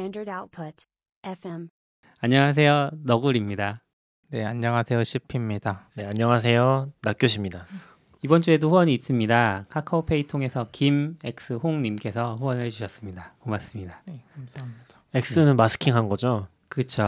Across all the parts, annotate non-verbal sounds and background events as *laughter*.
Standard Output. FM. 안녕하세요. 너굴입니다. 네, 안녕하세요. CP입니다. 네, 안녕하세요. 낙교시입니다. 이번 주에도 후원이 있습니다. 카카오페이 통해서 김X홍님께서 후원을 해주셨습니다. 고맙습니다. 네, 감사합니다. X는 마스킹한 거죠? 그렇죠.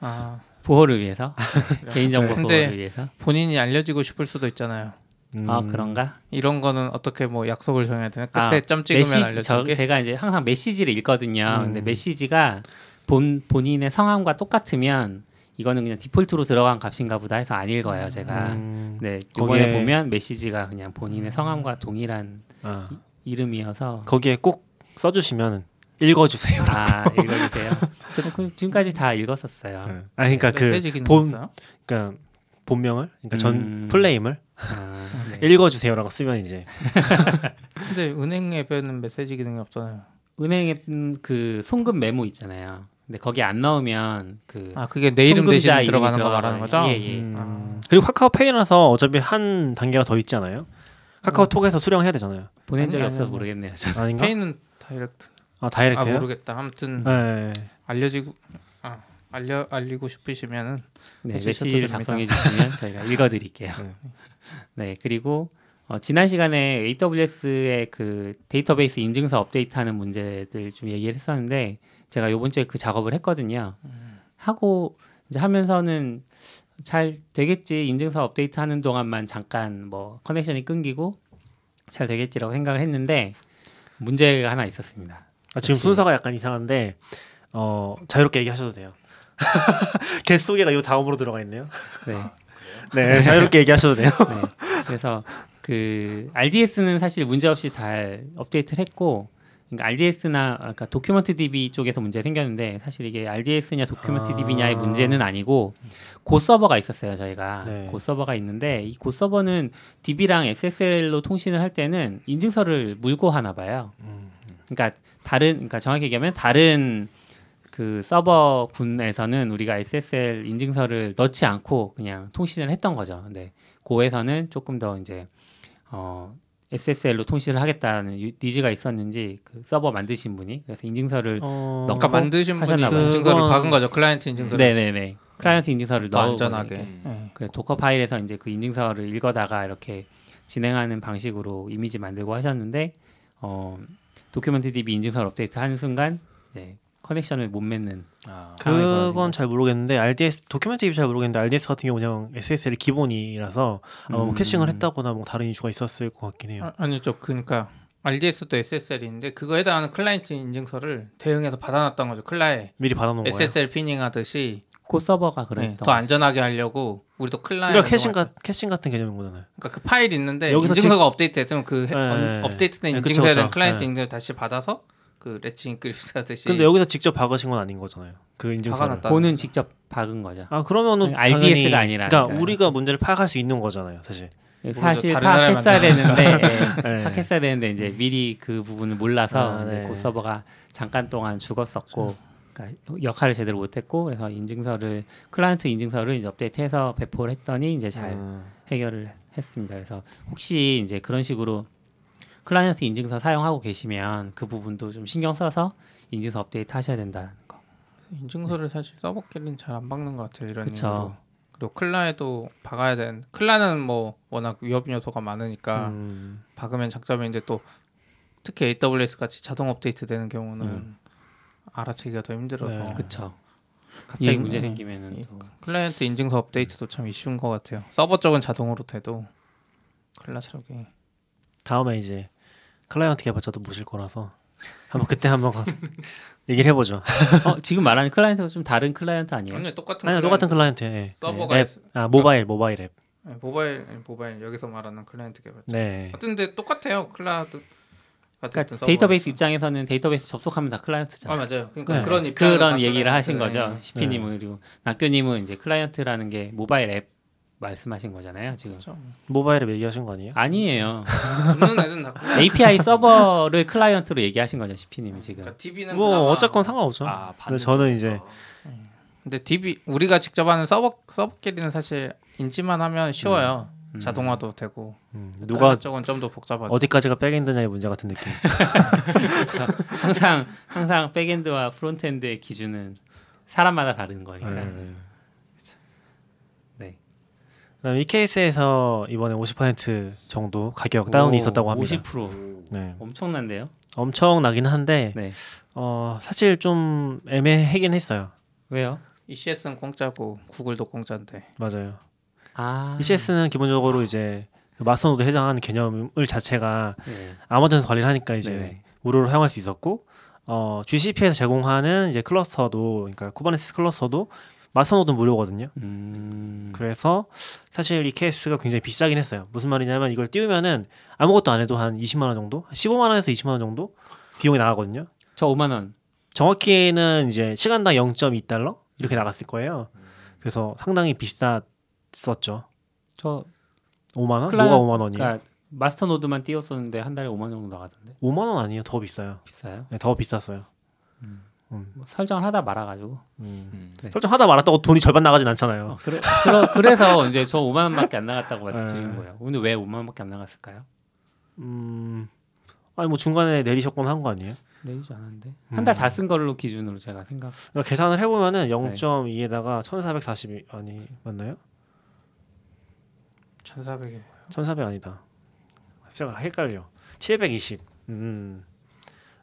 아, 보호를 위해서 *laughs* 개인정보 근데- 보호를 위해서. 본인이 알려지고 싶을 수도 있잖아요. 음, 아 그런가? 이런 거는 어떻게 뭐 약속을 정해야 되나? 끝에 아, 점 찍으면 메시지 저, 알려줄게. 제가 이제 항상 메시지를 읽거든요. 음. 근데 메시지가 본 본인의 성함과 똑같으면 이거는 그냥 디폴트로 들어간 값인가 보다 해서 안 읽어요, 제가. 음, 네, 이번에 거기에- 보면 메시지가 그냥 본인의 성함과 동일한 아, 이름이어서 거기에 꼭 써주시면 읽어주세요. 아 읽어주세요. *laughs* 그 지금까지 다 읽었었어요. 네. 아, 그러니까 그 메시지 기능 본, 있어요? 그러니까 본명을, 그러니까 전 음. 플레임을 아, 네. 읽어주세요라고 쓰면 이제 *laughs* 근데 은행 앱에는 메시지 기능이 없잖아요. 은행에 음, 그 송금 메모 있잖아요. 근데 거기 안 넣으면 그 아, 그게 내 이름 대신 들어가는 거 말하는 거죠? 들어가거든요. 예, 예. 음, 그리고 카카오페이라서 어차피 한 단계가 더 있지 않아요? 카카오톡에서 수령해야 되잖아요. 보낸 적이 아니, 없어서 모르겠네요. 저는. 아닌가? 페이는 direct. 아 아, direct요? 모르겠다. 아무튼 네. 알려지고 아, 알려 알리고 싶으시면은 네, 메시지를. 작성해 주시면 저희가 읽어드릴게요. 네. *laughs* 네, 그리고 어, 지난 시간에 AWS의 그 데이터베이스 인증서 업데이트하는 문제들 좀 얘기를 했었는데 제가 요번 주에 그 작업을 했거든요. 하고 이제 하면서는 잘 되겠지 인증서 업데이트 하는 동안만 잠깐 뭐 커넥션이 끊기고 잘 되겠지라고 생각을 했는데 문제가 하나 있었습니다. 아, 지금. 순서가 약간 이상한데 어, 자유롭게 얘기하셔도 돼요. *laughs* 개 소개가 요 다음으로 들어가 있네요. 네. 네, 자유롭게 얘기하셔도 돼요. 네. 그래서 그 RDS는 사실 문제 없이 잘 업데이트를 했고 그러니까 RDS나 그러니까 Document DB 쪽에서 문제 생겼는데 사실 이게 RDS냐 Document 아. DB냐의 문제는 아니고 Go 서버가 있었어요 저희가 네. Go 서버가 있는데 이 Go 서버는 DB랑 SSL로 통신을 할 때는 인증서를 물고 하나 봐요. 음. 그러니까 다른 그러니까 정확히 얘기하면 다른 그 서버 군에서는 우리가 SSL 인증서를 넣지 않고 그냥 통신을 했던 거죠. 근데 Go에서는 조금 더 이제 어 SSL로 통신을 하겠다는 유- 니즈가 있었는지 그 서버 만드신 분이 그래서 인증서를 어, 넣고 아까 만드신 분이 하셨나 봐요. 인증서를 그건- 박은 거죠. 클라이언트 인증서를. 네네네 클라이언트 인증서를 더 넣어 안전하게. 음. 네. 그 Docker 파일에서 이제 그 인증서를 읽어다가 이렇게 진행하는 방식으로 이미지 만들고 하셨는데 어 Document DB 인증서를 업데이트하는 순간 이제 connection을 못 맺는 벌어진 그건 잘 모르겠는데 RDS Document 입잘 모르겠는데 RDS 같은 경우 그냥 SSL 기본이라서 뭐 음. caching을 했다거나 뭐 다른 이슈가 있었을 것 같긴 해요. 아, 아니죠. 그러니까 RDS도 SSL인데 그거에 해당하는 클라이언트 인증서를 대응해서 받아놨던 거죠. 클라에 미리 받아놓은 거예요. SSL pinning 하듯이 Go 서버가 네, 그랬던 더. 안전하게 하려고 우리도 클라이언트 그러니까 caching 같 caching 같은 개념인 거잖아요. 그러니까 그 파일이 있는데 여기서 인증서가 업데이트됐으면 그 해- 네, 업- 네. 업데이트된 네, 인증서에 대한 그쵸. 클라이언트 네. 인증을 다시 받아서 그 Let's Encrypt *laughs* 하듯이 근데 여기서 직접 박으신 건 아닌 거잖아요. 그 인증서를. Go는 직접 박은 거죠. 아 그러면은 아니, RDS 가 당연히- 아니라 그러니까 그러니까. 우리가 문제를 파악할 수 있는 거잖아요, 사실. 사실 다른 나라에 파악했어야 되는데 예, *laughs* 네. 파악했어야 되는데 이제 미리 그 부분을 몰라서 아, 이제 네. Go 서버가 잠깐 동안 죽었었고 그러니까 역할을 제대로 못했고 그래서 인증서를 클라이언트 인증서를 이제 업데이트해서 배포를 했더니 이제 잘 음. 해결을 했습니다. 그래서 혹시 이제 그런 식으로 클라이언트 인증서 사용하고 계시면 그 부분도 좀 신경 써서 인증서 업데이트 하셔야 된다는 거. 인증서를 사실 서버끼리는 잘 안 박는 것 같아요. 이런 그쵸. 이유로. 그리고 클라에도 박아야 되는 클라는 뭐 워낙 위협 요소가 많으니까 음. 박으면 장점인데 또 특히 AWS 같이 자동 업데이트 되는 경우는 음. 알아채기가 더 힘들어서 네. 그쵸. 갑자기 이- 문제 이- 생기면은 이또 클라이언트 인증서 업데이트도 참 이슈인 것 같아요. 서버 쪽은 자동으로 돼도 클라 쪽이 다음에 이제 클라이언트 개발자도 모실 거라서 한번 그때 한번 가- *laughs* 얘기를 해보죠. 어, 지금 말하는 클라이언트가 좀 다른 클라이언트 아니에요? 아니 똑같은 아니 똑같은 클라이언트. 예. 서버가 예, 앱. 아 모바일 모바일 앱. 아니, 모바일 모바일 여기서 말하는 클라이언트 개발. 네. 근데 똑같아요. 클라우드 그러니까 데이터베이스 입장에서는 데이터베이스 접속하면 다 클라이언트잖아요. 아 맞아요. 그러니까 네. 그런 그런 얘기를 하신 네. 거죠. 시피님은 그리고 낙교님은 이제 클라이언트라는 게 모바일 앱 말씀하신 거잖아요. 지금 그렇죠. 모바일 앱 얘기하신 거 아니에요? 아니에요. 클라이언트. API 서버를 클라이언트로 얘기하신 거죠. 시피님이 지금. 그러니까 DB는 뭐 어쨌건 상관없죠. 아, 근데 저는 이제 근데 DB 우리가 직접 하는 서버 서버끼리는 사실 인지만 하면 쉬워요. 음. 자동화도 되고 음, 클라 쪽은 좀 더 복잡하죠. 어디까지가 backend냐의 문제 같은 느낌. 그렇죠. 항상 항상 backend와 frontend의 기준은 사람마다 다른 거니까. 네. 네. 그다음 EKS에서 이번에 50% 정도 가격 다운이 오, 있었다고 합니다. 50% 네. 엄청난데요? 엄청나긴 한데 네. 어, 사실 좀 애매하긴 했어요. 왜요? ECS는 공짜고 구글도 공짜인데 맞아요. 아. ECS는 기본적으로 이제 그 master node 해당하는 개념을 자체가 네. 아마존에서 관리를 하니까 이제 네. 무료로 사용할 수 있었고 어, GCP에서 제공하는 이제 클러스터도 그러니까 Kubernetes 클러스터도 master node 무료거든요. 음. 그래서 사실 EKS가 굉장히 비싸긴 했어요. 무슨 말이냐면 이걸 띄우면은 아무것도 안 해도 한 20만 원 정도, 15만 원에서 20만 원 정도 비용이 나가거든요. 저 5만 원. 정확히는 이제 시간당 0.2달러 이렇게 나갔을 거예요. 그래서 상당히 비쌌었죠. 저 5만 원? 클라이언트- 뭐가 5만 원이에요? 그러니까 master node만 띄웠었는데 한 달에 5만 원 정도 나가던데. 5만 원 아니에요. 더 비싸요. 비싸요? 네, 더 비쌌어요. 뭐 설정을 하다 말아가지고. 음. 네. 설정하다 말았다고 돈이 절반 나가진 않잖아요. 어, 그래, 그러, 그래서 *laughs* 이제 저 5만 원밖에 안 나갔다고 말씀드리는 네. 거예요. 근데 왜 5만 원밖에 안 나갔을까요? 음, 아니 뭐 중간에 내리셨거나 한 거 아니에요? 내리지 않았는데 음. 한달 다 쓴 걸로 기준으로 제가 생각. 그러니까 계산을 해보면은 네. 0.2에다가 1,440이 아니 맞나요? 1,400이 1,400 아니다. 제가 헷갈려. 720. 음.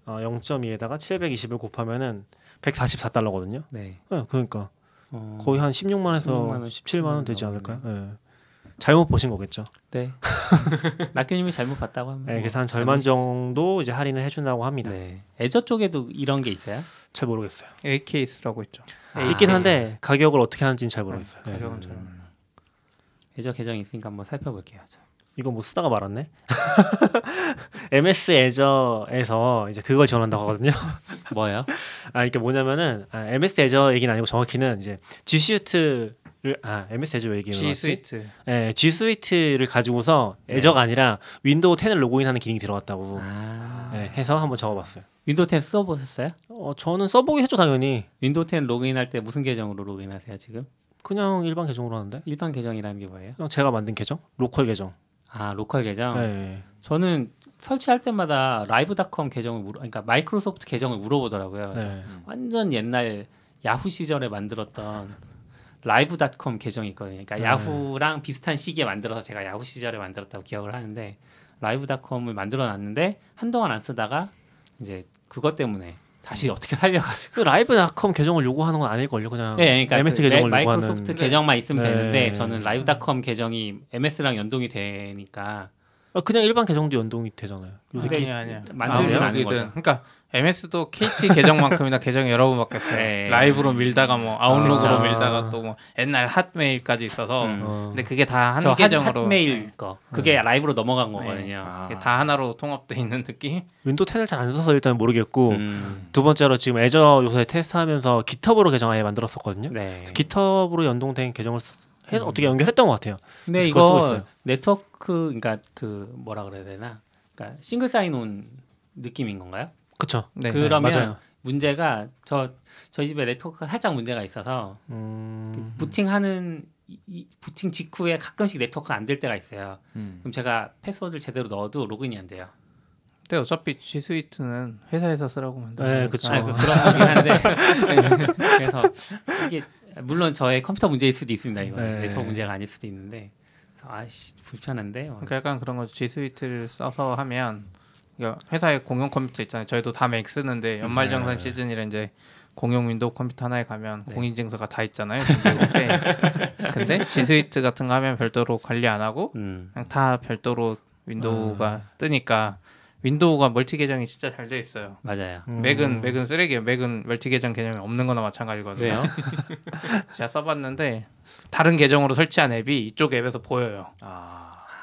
어, 0.2에다가 720을 곱하면은 144달러거든요. 네. 네, 그러니까 어, 거의 한 16만에서 16만 원, 17만 원 되지 17만 않을까요? 네. 잘못 보신 거겠죠. 네. *laughs* 낙교님이 잘못 봤다고 하면. 네, 뭐 그래서 한 절만 잘못이- 정도 이제 할인을 해준다고 합니다. 네. 애저 쪽에도 이런 게 있어요? 잘 모르겠어요. AKS라고 있죠. 아, 있긴 네. 한데 가격을 어떻게 하는지는 잘 모르겠어요. 네. 가격은 잘 애저 계정이 있으니까 한번 살펴볼게요. 저. 이거 뭐 쓰다가 말았네. *laughs* MS 애저에서 이제 그걸 지원한다고 하거든요. *laughs* 뭐요? 아 이게 뭐냐면은 아, MS 애저 얘기는 아니고 정확히는 이제 G Suite를 아 MS Azure 왜 얘기하는 G? Suite. 예, G Suite를 가지고서 Azure가 아니라 윈도우 10을 로그인하는 기능이 들어갔다고 아. 예, 해서 한번 적어봤어요. 윈도우 10 써보셨어요? 어 저는 써보긴 했죠 당연히. 윈도우 10 로그인할 때 무슨 계정으로 로그인하세요 지금? 그냥 일반 계정으로 하는데 일반 계정이라는 게 뭐예요? 제가 만든 계정, 로컬 계정. 아 로컬 계정. 예, 저는 설치할 때마다 Live.com 계정을 물어, 그러니까 마이크로소프트 계정을 물어보더라고요. 예. 네. 완전 옛날 야후 시절에 만들었던 라이브닷컴 계정이 있거든요. 그러니까 네. 야후랑 비슷한 시기에 만들어서 제가 야후 시절에 만들었다고 기억을 하는데 라이브닷컴을 만들어 놨는데 한동안 안 쓰다가 이제 그것 때문에 다시 어떻게 살려가지고. 그 라이브닷컴 계정을 요구하는 건 아닐 걸요. 그냥 네, 그러니까 MS 그 계정을 마- 요구하는. 마이크로소프트 계정만 있으면 네. 되는데 저는 라이브닷컴 계정이 MS랑 연동이 되니까 아, 그냥 일반 계정도 연동이 되잖아요. 요새 아니 기- 아니야. 만들진 않은 거죠. 그러니까 MS도 KT 계정만큼이나 *laughs* 계정이 여러 번 바뀌었어요. 네. Live로 밀다가 뭐 Outlook으로 아. 밀다가 또 뭐 옛날 Hotmail까지 있어서 음. 어. 근데 그게 다 한 계정으로 Hotmail 거 그게 Live로 넘어간 네. 거거든요. 아. 그게 다 하나로 통합돼 있는 느낌. 윈도우 10을 잘 안 써서 일단 모르겠고 음, 두 번째로 지금 Azure 요새 테스트하면서 GitHub으로 계정 아예 만들었었거든요. 네. GitHub으로 연동된 계정을 쓰- 해, 어떻게 연결했던 것 같아요. 근데 이거. 네트워크 그러니까 그 뭐라 그래야 되나? 그러니까 single sign-on 느낌인 건가요? 그쵸? 네. 그러면 맞아요. 문제가 저 저희 집에 네트워크가 살짝 문제가 있어서 음, 부팅하는 이, 이 부팅 직후에 가끔씩 네트워크가 안 될 때가 있어요. 음. 그럼 제가 패스워드를 제대로 넣어도 로그인이 안 돼요. 근데 어차피 G Suite는 회사에서 쓰라고 만든 네, 거니까. 그쵸. 아, 그, 그런 거긴 한데 *laughs* *laughs* 그래서 이게 물론 저의 컴퓨터 문제일 수도 있습니다. 이거 네. 네트워크 문제가 아닐 수도 있는데 아씨 불편한데 어. 그러니까 약간 그런 거죠. G Suite를 써서 하면 이거 회사에 공용 컴퓨터 있잖아요. 저희도 다 맥 쓰는데 연말정산 시즌이라 이제 공용 윈도우 컴퓨터 하나에 가면 네. 공인증서가 다 있잖아요. *laughs* 근데, G Suite 같은 거 하면 별도로 관리 안 하고 음. 그냥 다 별도로 윈도우가 뜨니까 윈도우가 멀티 계정이 진짜 잘 돼 있어요. 맞아요. 음. 맥은 맥은 쓰레기예요. 맥은 멀티 계정 개념이 없는 거나 마찬가지거든요. 왜요? *laughs* 제가 써봤는데 다른 계정으로 설치한 앱이 이쪽 앱에서 보여요.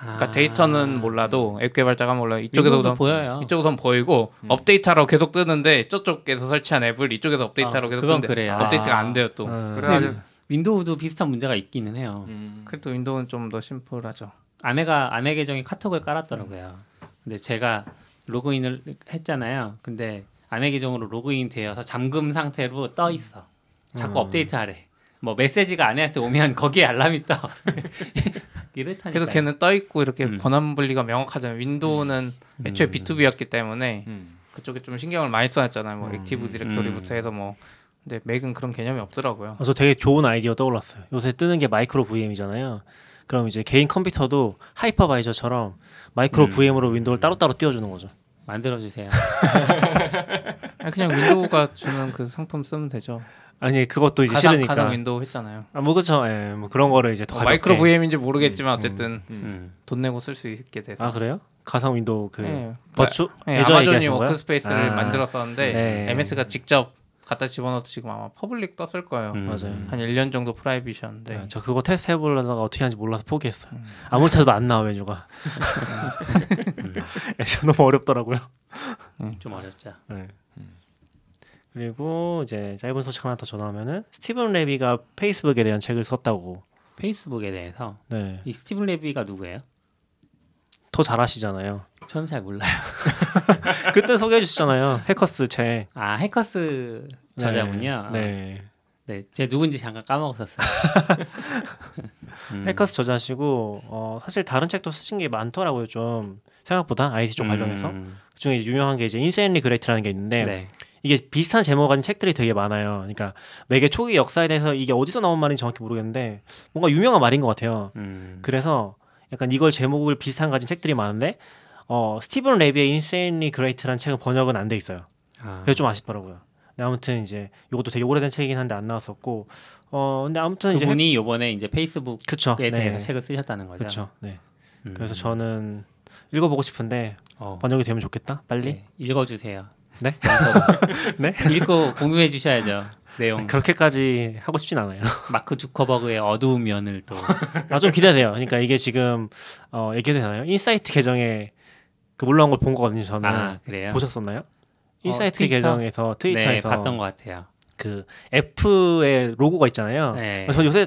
그러니까 데이터는 몰라도 앱 개발자가 몰라 이쪽에서 보여요. 이쪽에선 보이고 업데이트하러 계속 뜨는데 저쪽에서 설치한 앱을 이쪽에서 업데이트하러 아, 계속 그건 뜨는데 그래요. 업데이트가 아. 안 돼요 또. 음. 그래가지고 윈도우도 비슷한 문제가 있기는 해요. 그래도 윈도우는 좀 더 심플하죠. 아내가 아내 계정에 카톡을 깔았더라고요. 근데 제가 로그인을 했잖아요. 근데 아내 계정으로 로그인 되어서 잠금 상태로 떠 있어. 자꾸 음. 업데이트하래. 뭐 메시지가 아내한테 오면 *laughs* 거기에 알람이 떠. *laughs* 이렇다니까. 계속 걔는 떠 있고 이렇게 음. 권한 분리가 명확하잖아요. 윈도우는 애초에 음. B2B였기 때문에 음. 그쪽에 좀 신경을 많이 써놨잖아요. 뭐 음. Active Directory부터 음. 해서 뭐 근데 맥은 그런 개념이 없더라고요. 어, 저 되게 좋은 아이디어 떠올랐어요. 요새 뜨는 게 micro VM이잖아요. 그럼 이제 개인 컴퓨터도 하이퍼바이저처럼 마이크로 음. VM으로 윈도우를 따로따로 띄워주는 거죠. 만들어 주세요. *laughs* 아니, 그냥 윈도우가 주는 그 상품 쓰면 되죠. 아니 그것도 이제 가상, 싫으니까. 가상 윈도우 했잖아요. 아, 뭐 그쵸. 예, 뭐 그런 거를 이제 더 어. micro VM인지 모르겠지만 어쨌든 음. 돈 내고 쓸 수 있게 돼서. 아 그래요? 가상 윈도우 그 네. 버추 네, 아마존이? WorkSpaces를 아, 만들었었는데 네. MS가 직접 갖다 집어넣어도 지금 아마 public 떴을 거예요. 음. 맞아요. 한 1년 정도 private이었는데 네, 저 그거 테스트 해보려다가 어떻게 하는지 몰라서 포기했어요. 음. 아무리 찾아도 안 나와 메뉴가. *laughs* 예, 저 너무 어렵더라고요. 좀 어렵죠. 네. 그리고 이제 짧은 소식 하나 더 전하면은 스티븐 레비가 페이스북에 대한 책을 썼다고. 페이스북에 대해서 네, 이 스티븐 레비가 누구예요? 더 잘하시잖아요. 저는 잘 몰라요. *laughs* 그때 소개해 주셨잖아요. 해커스 책. 아 해커스 저자군요. 네. 네, 제가 누군지 잠깐 까먹었었어요. 음. *laughs* 해커스 저자시고 어, 사실 다른 책도 쓰신 게 많더라고요. 좀 생각보다 IT 쪽 관련해서. 음. 그중에 유명한 게 이제 Insanely Great라는 게 있는데 네. 이게 비슷한 제목 가진 책들이 되게 많아요. 그러니까 맥의 초기 역사에 대해서 이게 어디서 나온 말인지 정확히 모르겠는데 뭔가 유명한 말인 것 같아요. 음. 그래서 약간 이걸 제목을 비슷한 가진 책들이 많은데 어 스티븐 레비의 Insanely Great라는 책은 번역은 안 돼 있어요. 아. 그게 좀 아쉽더라고요. 근데 아무튼 이제 이것도 되게 오래된 책이긴 한데 안 나왔었고 어 근데 아무튼 이제 그분이 요번에 이제 페이스북에 그쵸 대해서 네. 책을 쓰셨다는 거죠. 그쵸 네. 음. 그래서 저는 읽어보고 싶은데 어. 번역이 되면 좋겠다 빨리 네, 읽어주세요. 네? *laughs* 네? 읽고 공유해 주셔야죠. 내용. 그렇게까지 하고 싶진 않아요. *laughs* 마크 주커버그의 어두운 면을 또 아 좀 기대돼요. 그러니까 이게 지금 어 얘기해도 되나요? 인사이트 계정에 그 올라온 걸 본 거거든요. 저는 아 그래요. 보셨었나요? 인사이트 트위터? 계정에서 네, 트위터에서 봤던 것 같아요. 그 F의 로고가 있잖아요. 네. 저 요새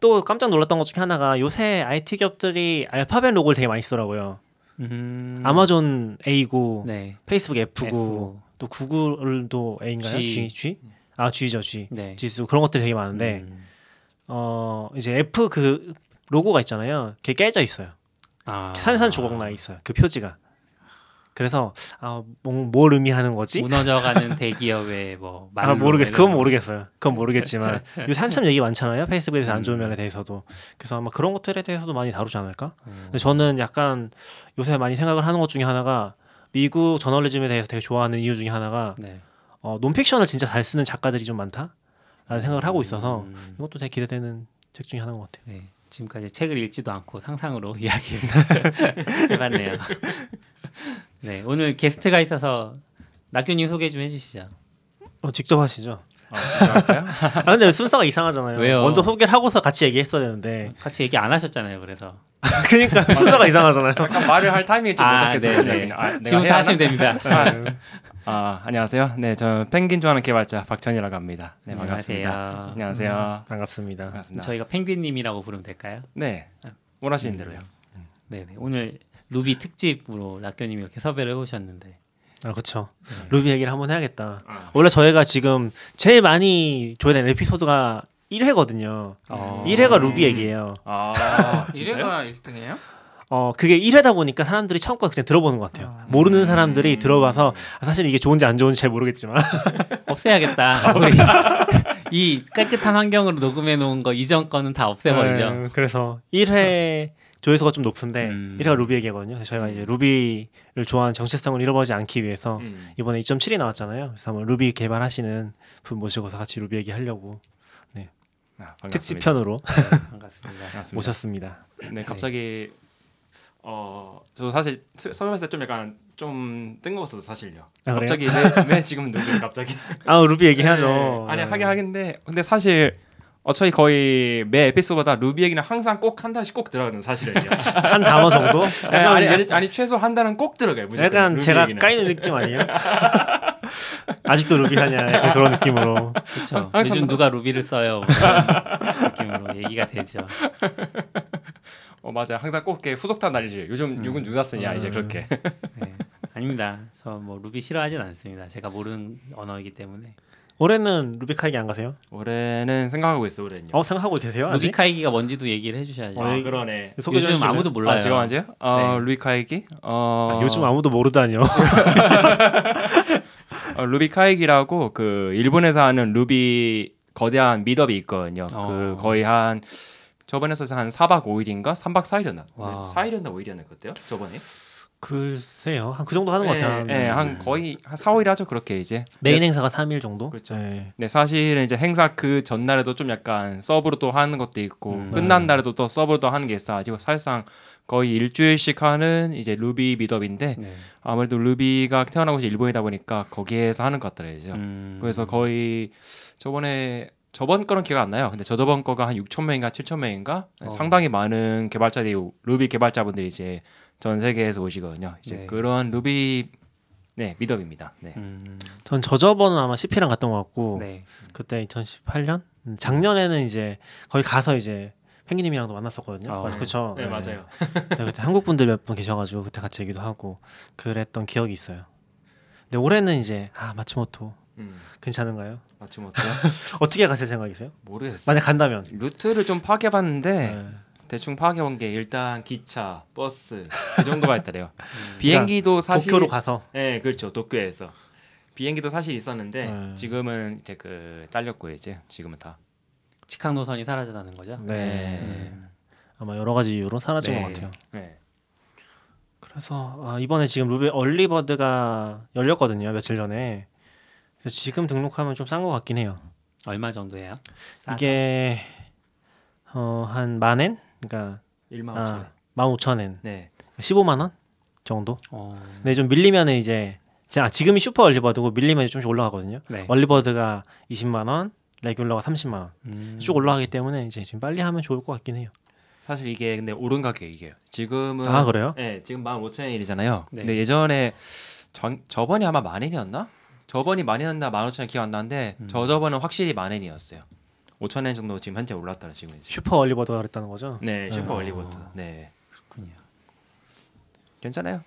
또 깜짝 놀랐던 것 중에 하나가 요새 IT 기업들이 알파벳 로고를 되게 많이 쓰더라고요. 음. 아마존 A고 네. 페이스북 F고 F. 또 구글도 A인가요? G. G G? 아 G죠 G. 네. G 쓰고 그런 것들이 되게 많은데 음. 어 이제 F 그 로고가 있잖아요. 그게 깨져 있어요. 아. 산산 조각 나 있어요. 그 표지가. 그래서 아, 뭐, 뭘 의미하는 거지? 무너져가는 *laughs* 대기업의 뭐 아 모르겠. 그건 거. 모르겠어요. 그건 모르겠지만 *laughs* 요새 한참 얘기 많잖아요. 페이스북에 대해서 안 좋은 면에 대해서도. 그래서 아마 그런 것들에 대해서도 많이 다루지 않을까? 음. 저는 약간 요새 많이 생각을 하는 것 중에 하나가 미국 저널리즘에 대해서 되게 좋아하는 이유 중에 하나가 네. 어, 논픽션을 진짜 잘 쓰는 작가들이 좀 많다라는 생각을 하고 있어서 음. 이것도 되게 기대되는 책 중에 하나인 것 같아요. 네. 지금까지 책을 읽지도 않고 상상으로 *laughs* 이야기 해봤네요. 네, 오늘 게스트가 있어서 낙교님 소개 좀 해주시죠. 어, 직접 하시죠. 아, 죄송할까요? 아 근데 순서가 이상하잖아요. 왜요? 먼저 소개를 하고서 같이 얘기했어야 되는데. 같이 얘기 안 하셨잖아요. 그래서 *laughs* 그러니까 순서가 이상하잖아요. 약간 말을 할 타이밍이 좀 아, 어색했어요. 네, 네. 아, 지금부터 하시면 됩니다. 하나? *laughs* 아, 안녕하세요. 네, 저는 펭귄 좋아하는 개발자 박천이라고 합니다. 네, 반갑습니다. 안녕하세요. 안녕하세요. 반갑습니다. 반갑습니다. 저희가 펭귄님이라고 부르면 될까요? 네, 원하시는 대로요. 네, 네. 오늘 루비 특집으로 낙교님이 이렇게 섭외를 해오셨는데 아 그렇죠. 네. 루비 얘기를 한번 해야겠다. 아. 원래 저희가 지금 제일 많이 조회된 에피소드가 1회거든요. 어. 1회가 루비 얘기예요. 아, *laughs* 진짜요? 이래가 1등이에요? 어 그게 1회다 보니까 사람들이 처음부터 그냥 들어보는 것 같아요. 아. 모르는 사람들이 들어봐서 아, 사실 이게 좋은지 안 좋은지 잘 모르겠지만 *laughs* 없애야겠다. 우리 *laughs* 이 깨끗한 환경으로 녹음해 놓은 거 이전 거는 다 없애버리죠. 네, 그래서 1회 조회수가 좀 높은데 음. 1회가 루비 얘기거든요. 저희가 이제 루비를 좋아하는 정체성을 잃어버리지 않기 위해서 음. 이번에 2.7이 나왔잖아요. 그래서 한번 루비 개발하시는 분 모시고서 같이 루비 얘기 하려고 아, 반갑습니다. 특집 편으로 반갑습니다. 반갑습니다. *laughs* 모셨습니다. 네, 갑자기 어, 저 사실 서울에서 좀 약간 좀 뜬금없어서 사실요. 아? 갑자기 왜, 왜 지금 누구 갑자기? *laughs* 아 루비 얘기해야죠. 네. 아니 하긴 하긴데 근데 사실 어차피 거의 매 에피소드마다 루비 얘기는 항상 꼭 한 단씩 꼭 들어가는 사실이에요. *laughs* 한 단어 정도? 네, 아니, 아니 아니 최소 한 단은 꼭 들어가요. 무조건. 약간 제가 얘기는. 까이는 느낌 아니에요? *laughs* 아직도 루비 하냐 그런 느낌으로. 그렇죠. 항상 요즘 뭐- 누가 루비를 써요? 그런 느낌으로 얘기가 되죠. *laughs* 어 맞아. 요 항상 꼭 이렇게 후속탄 날리지. 요즘 누군 누가 쓰냐 이제 음. 그렇게. 네. 아닙니다. 저 뭐 루비 싫어하진 않습니다. 제가 모르는 언어이기 때문에. 올해는 루비카이기 안 가세요? 올해는 생각하고 있어 올해는요. 어 생각하고 계세요? 아직? 루비카이기가 뭔지도 얘기를 해주셔야죠. 어, 아, 이- 그러네. 요즘? 아무도 몰라요. 아, 지금 언제요? 어, 네. 루비카이기? 어, 아, 요즘 아무도 모르다니요. *laughs* 어, 루비카이기라고 그 일본에서 하는 루비 거대한 미덥이 있거든요. 어. 그 거의 한 저번에 써서 한 4박 5일인가 3박 4일이었나? 와. 4일이었나 5일이었나 그때요? 저번에? 글쎄요, 한 그 정도 하는 것 같아요. 네, 한 거의 한 4, 5일 하죠 그렇게 이제. 메인 행사가 3일 정도. 그렇죠. 네. 네, 사실은 이제 행사 그 전날에도 좀 약간 서브로 또 하는 것도 있고 음. 끝난 날에도 또 서브로 또 하는 게 있어 가지고 사실상 거의 일주일씩 하는 이제 루비 meetup인데 네. 아무래도 루비가 태어난 곳이 일본이다 보니까 거기에서 하는 것 같더라고요. 음. 그래서 거의 저번에 저번 거는 기억 안 나요. 근데 저저번 거가 한 6천 명인가 7천 명인가 어. 상당히 많은 개발자들이 루비 개발자분들이 이제 전 세계에서 오시거든요. 이제 네. 그런 루비 네 미덥입니다. 네. 음. 전 저저번은 아마 CP랑 갔던 것 같고 네. 그때 2018년 음, 작년에는 이제 거기 가서 이제 펭귄님이랑도 만났었거든요. 어. 맞- 그쵸? 네, 맞아요. 네, 그때 *laughs* 한국 분들 몇 분 계셔가지고 그때 같이 얘기도 하고 그랬던 기억이 있어요. 근데 올해는 이제 아 마츠모토 음, 괜찮은가요? 어때요? *laughs* 어떻게 가실 생각이세요? 모르겠어요. 만약 간다면. 루트를 좀 파악해봤는데 네. 대충 파악해 본 게 일단 기차, 버스 그 정도가 있더래요. *laughs* 비행기도 사실 도쿄로 가서 네, 그렇죠. 도쿄에서 비행기도 사실 있었는데 네. 지금은 이제 그 잘렸고요. 이제 지금은 다. 직항 노선이 사라졌다는 거죠. 네. 음. 아마 여러 가지 이유로 사라진 네. 것 같아요. 네. 그래서 아, 이번에 지금 루비 early bird가 열렸거든요 며칠 전에. 그래서 지금 등록하면 좀 싼 것 같긴 해요. 얼마 정도예요? 싸서? 이게 어 한 만엔? 그러니까 1만 5천 아, 원. 15,000엔, 네. 15만 원 정도. 어. 근데 좀 밀리면은 이제 자 지금이 super early bird고 밀리면 좀씩 올라가거든요. 네. early bird가 20만 원, regular가 30만 원. 음. 쭉 올라가기 때문에 이제 지금 빨리 하면 좋을 것 같긴 해요. 사실 이게 근데 오른 가격이에요. 지금은 아 그래요? 네, 지금 15,000원이잖아요. 네. 근데 예전에 전 저번이 아마 만 엔이었나? 저번이 만 엔이었나 15,000원 기억 안 나는데 음. 저 저번은 확실히 만 엔이었어요. 5,000원 정도 지금 현재 올랐더라 지금 이제. super early bird가 그랬다는 거죠? 네, 슈퍼 어. Early bird. 네. 그렇군요. 괜찮아요.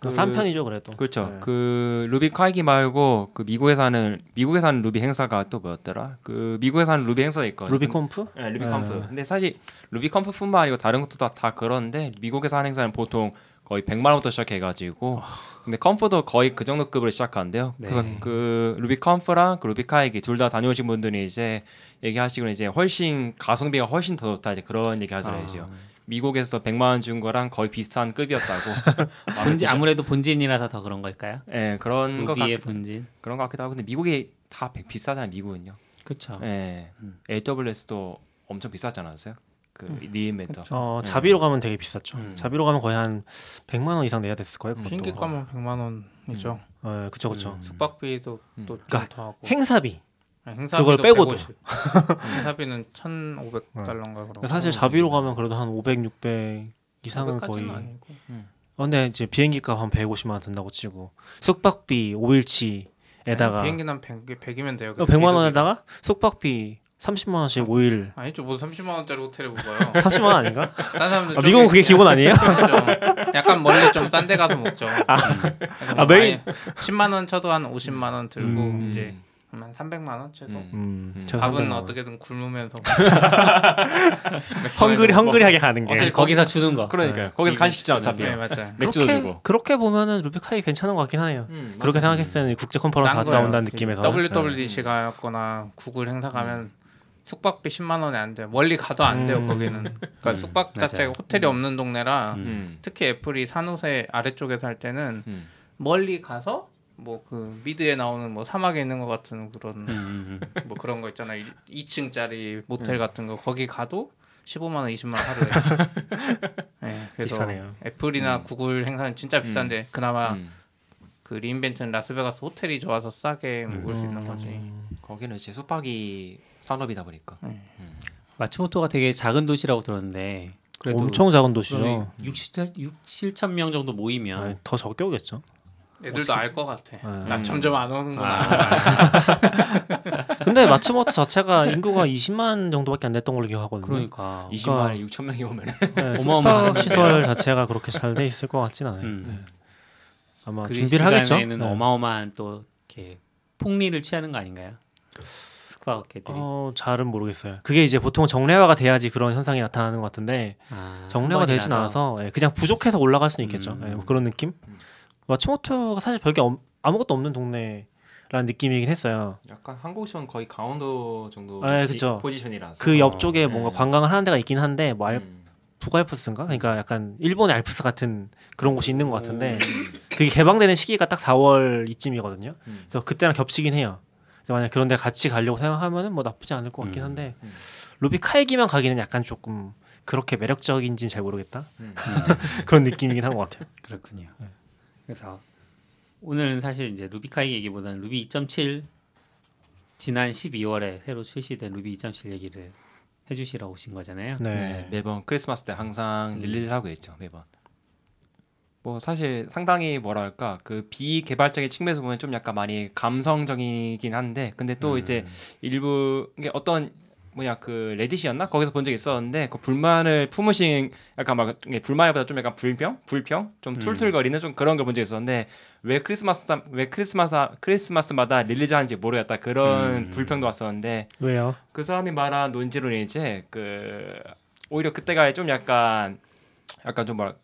그... 그- 싼 편이죠 그래도. 그렇죠. 네. 그 RubyKaigi 말고 그 미국에서 하는 미국에서 하는 루비 행사가 또 뭐였더라? 그 미국에서 하는 루비 행사가 있거든요. RubyConf? 네, 루비 네. Conf. 근데 사실 RubyConf뿐만 아니고 다른 것도 다, 다 그런데 미국에서 하는 행사는 보통 거의 100만 원부터 시작해 가지고 근데 Conf도 거의 그 정도 급으로 시작한대요. 네. 그래서 그 RubyConf랑 그 RubyKaigi 둘 다 다녀오신 분들이 이제 얘기하시기로 이제 훨씬 가성비가 훨씬 더 좋다 이제 그런 얘기 하더라고요. 미국에서 100만 원 준 거랑 거의 비슷한 급이었다고. *laughs* 본진 아무래도 본진이라서 더 그런 걸까요? 예, 그런 거 Ruby의 같, 본진. 그런 것 같기도 하고 근데 미국이 다 비- 비싸잖아요. 미국은요. 그렇죠. 예. 음. AWS도 엄청 비싸지 않았어요? 그 리인벤터. 어 네. 자비로 가면 되게 비쌌죠. 음. 자비로 가면 거의 한 100만 원 이상 내야 됐을 거예요. 그것도. 비행기 값만 100만 원이죠. 어, 그쵸 그쵸. 음. 숙박비도 음. 또좀 그러니까 더 하고. 행사비. 네, 행사비도 그걸 빼고도. 150. 행사비는 1,500 달러인가 그러고. 사실 자비로 가면 그래도 한 500, 600 이상은 500까지는 거의. 아니고. 어, 근데 이제 비행기 값 한 150만 원 든다고 치고 숙박비 5일치 에다가 아니, 비행기는 100, 100이면 돼요. 100만 원에다가 숙박비 30만 원씩 5일. 아니죠. 무슨 30만 원짜리 호텔에 묵어요. 30만 *laughs* 원 아닌가? 다른 사람들 아, 미국은 그게 기본 아니에요? *laughs* 그렇죠. 약간 멀리 좀 싼 데 가서 묵죠. 아, 아, 메인- 10만 원 쳐도 한 50만 원 들고 음. 이제 한 300만 원 최소. 음. 음, 음. 저 밥은 300만 원. 어떻게든 굶으면서 *laughs* hungry hungry하게 가는 게. 어차피 거기서 주는 거. 그러니까요. 네. 거기서 간식이잖아 어차피. 네 맞아요. 맥주도 그렇게 주고. 그렇게 보면은 RubyKaigi 괜찮은 것 같긴 하네요. 음, 그렇게. 생각했을 때는 국제 컨퍼런스 싼 데 갔다 온다는 느낌에서 WWDC 가거나 구글 행사 가면 숙박비 10만 원에 안 돼요. 멀리 가도 안 돼요 음. 거기는. 그러니까 음, 숙박 맞아요. 자체가 호텔이 없는 동네라 음. 음. 특히 애플이 산호세 아래쪽에서 할 때는 음. 멀리 가서 뭐 그 미드에 나오는 뭐 사막에 있는 것 같은 그런 음, 음, 음. *laughs* 뭐 그런 거 있잖아요. 2층짜리 음. 모텔 같은 거 거기 가도 15만 원, 20만 원 하루에. *laughs* 네, 그래서 비싸네요. 애플이나 음. 구글 행사는 진짜 비싼데 그나마 음. 그 리인벤트는 라스베가스 호텔이 좋아서 싸게 묵을 수 있는 거지. 음. 거기는 이제 숙박이 산업이다 보니까. 마츠모토가 되게 작은 도시라고 들었는데 그래도 엄청 작은 도시죠. 60, 6, 7천 명 정도 모이면 아, 더 적게 오겠죠. 애들도 알 것 같아. 네. 나 점점 안 오는구나. 아, *laughs* 근데 마츠모토 자체가 인구가 20만 정도밖에 안 됐던 걸로 기억하거든요. 그러니까 20만에 6천 명이 오면 네, 어마어마한 *laughs* 숙박 시설 자체가 그렇게 잘 돼 있을 것 같진 않아요. 음. 네. 아마 그 준비를 하겠죠. 시간에는 네. 어마어마한 또 이렇게 폭리를 취하는 거 아닌가요? 스쿼어캐들이. 어 잘은 모르겠어요. 그게 이제 보통 정례화가 돼야지 그런 현상이 나타나는 것 같은데 아, 정례화가 되진 나서. 않아서 예, 그냥 부족해서 올라갈 수는 있겠죠. 음. 예, 뭐 그런 느낌. 마츠모토가 사실 별게 없- 아무것도 없는 동네라는 느낌이긴 했어요. 약간 한국이면 거의 강원도 정도 아, 포지- 그쵸. 포지션이라서 그 옆쪽에 네. 뭔가 관광을 하는 데가 있긴 한데 뭐 알, 음. 북알프스인가? 그러니까 약간 일본의 알프스 같은 그런 곳이 있는 것 같은데 음. 그게 개방되는 시기가 딱 4월 이쯤이거든요. 음. 그래서 그때랑 겹치긴 해요. 만약 그런 데 같이 가려고 생각하면은 뭐 나쁘지 않을 것 같긴 음. 한데 음. 루비 카이기만 가기는 약간 조금 그렇게 매력적인지는 잘 모르겠다. 음. *laughs* 그런 느낌이긴 한 것 같아요. 그렇군요. 네. 그래서 오늘은 사실 이제 루비카이 얘기보다는 루비 2.7 지난 12월에 새로 출시된 루비 2.7 얘기를 해주시러 오신 거잖아요. 네. 네, 매번 크리스마스 때 항상 음. release를 하고 있죠 매번. 뭐 사실 상당히 뭐랄까 그 비개발적인 측면에서 보면 좀 약간 많이 감성적이긴 한데 근데 또 음. 이제 일부 어떤 뭐야 그 Reddit이었나 거기서 본 적이 있었는데 그 불만을 품으신 약간 막 불만보다 좀 약간 불평 불평 좀 음. 툴툴거리는 좀 그런 걸 본 적이 있었는데 왜 크리스마스 왜 크리스마스 크리스마스마다 release하는지 모르겠다 그런 음. 불평도 왔었는데 왜요? 그 사람이 말한 논지로는 이제 그 오히려 그때가 좀 약간 약간 좀 뭐랄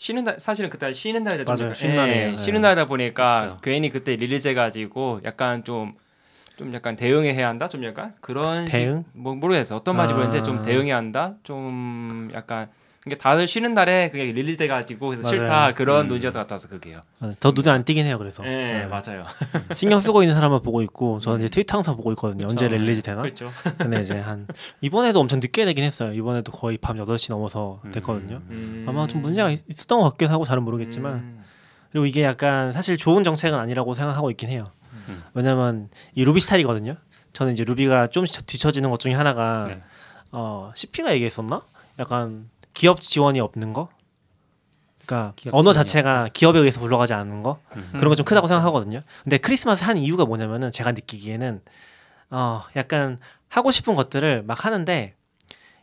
쉬는 날 사실은 그때 쉬는 날이다. 약간, 쉬는 예, 날이에요. 쉬는 네. 날이다 보니까 그쵸. 괜히 그때 release 가지고 약간 좀좀 약간 대응해야 한다 좀 약간 그런 식- 대응? 뭐 모르겠어 어떤 말인지 아. 모르겠는데 좀 대응해야 한다 좀 약간 그게 다들 쉬는 날에 그게 release 돼 가지고 그래서 맞아요. 싫다 그런 음. 것 같아서 그게요. 맞아요. 더 눈에 안 띄긴 해요. 그래서 예 네. 맞아요. *laughs* 신경 쓰고 있는 사람만 보고 있고 저는 이제 트위터 항상 보고 있거든요. 언제 그쵸. release 되나? 그렇죠. 근데 이제 한 이번에도 엄청 늦게 되긴 했어요. 이번에도 거의 밤 8시 넘어서 음. 됐거든요. 음. 아마 좀 문제가 있- 있었던 것 같기도 하고 잘은 모르겠지만 음. 그리고 이게 약간 사실 좋은 정책은 아니라고 생각하고 있긴 해요. 음. 왜냐면 이 루비 스타일이거든요. 저는 이제 루비가 좀 뒤처지는 것 중에 하나가 네. 어 CP가 얘기했었나? 약간 기업 지원이 없는 거. 그러니까 언어 자체가 기업에 의해서 굴러가지 않는 거 음. 그런 거 좀 크다고 생각하거든요. 근데 크리스마스 한 이유가 뭐냐면은 제가 느끼기에는 어 약간 하고 싶은 것들을 막 하는데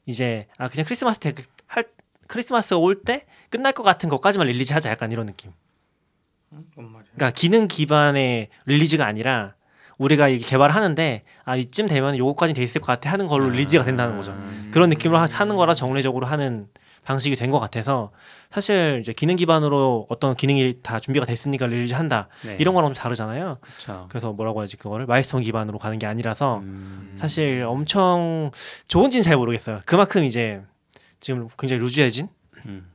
이제 아 그냥 크리스마스 때 할 크리스마스 올 때 끝날 것 같은 것까지만 release 하자 약간 이런 느낌. 뭔 말이야? 그러니까 기능 기반의 release가 아니라 우리가 이게 개발을 하는데 아 이쯤 되면 요거까지 돼 있을 것 같아 하는 걸로 release가 된다는 거죠. 음. 그런 느낌으로 하- 하는 거라 정례적으로 하는 방식이 된 것 같아서 사실 이제 기능 기반으로 어떤 기능이 다 준비가 됐으니까 release 한다 네. 이런 거랑 좀 다르잖아요. 그렇죠. 그래서 뭐라고 해야지 그거를 milestone 기반으로 가는 게 아니라서 음. 사실 엄청 좋은지는 잘 모르겠어요. 그만큼 이제 지금 굉장히 loose해진 음.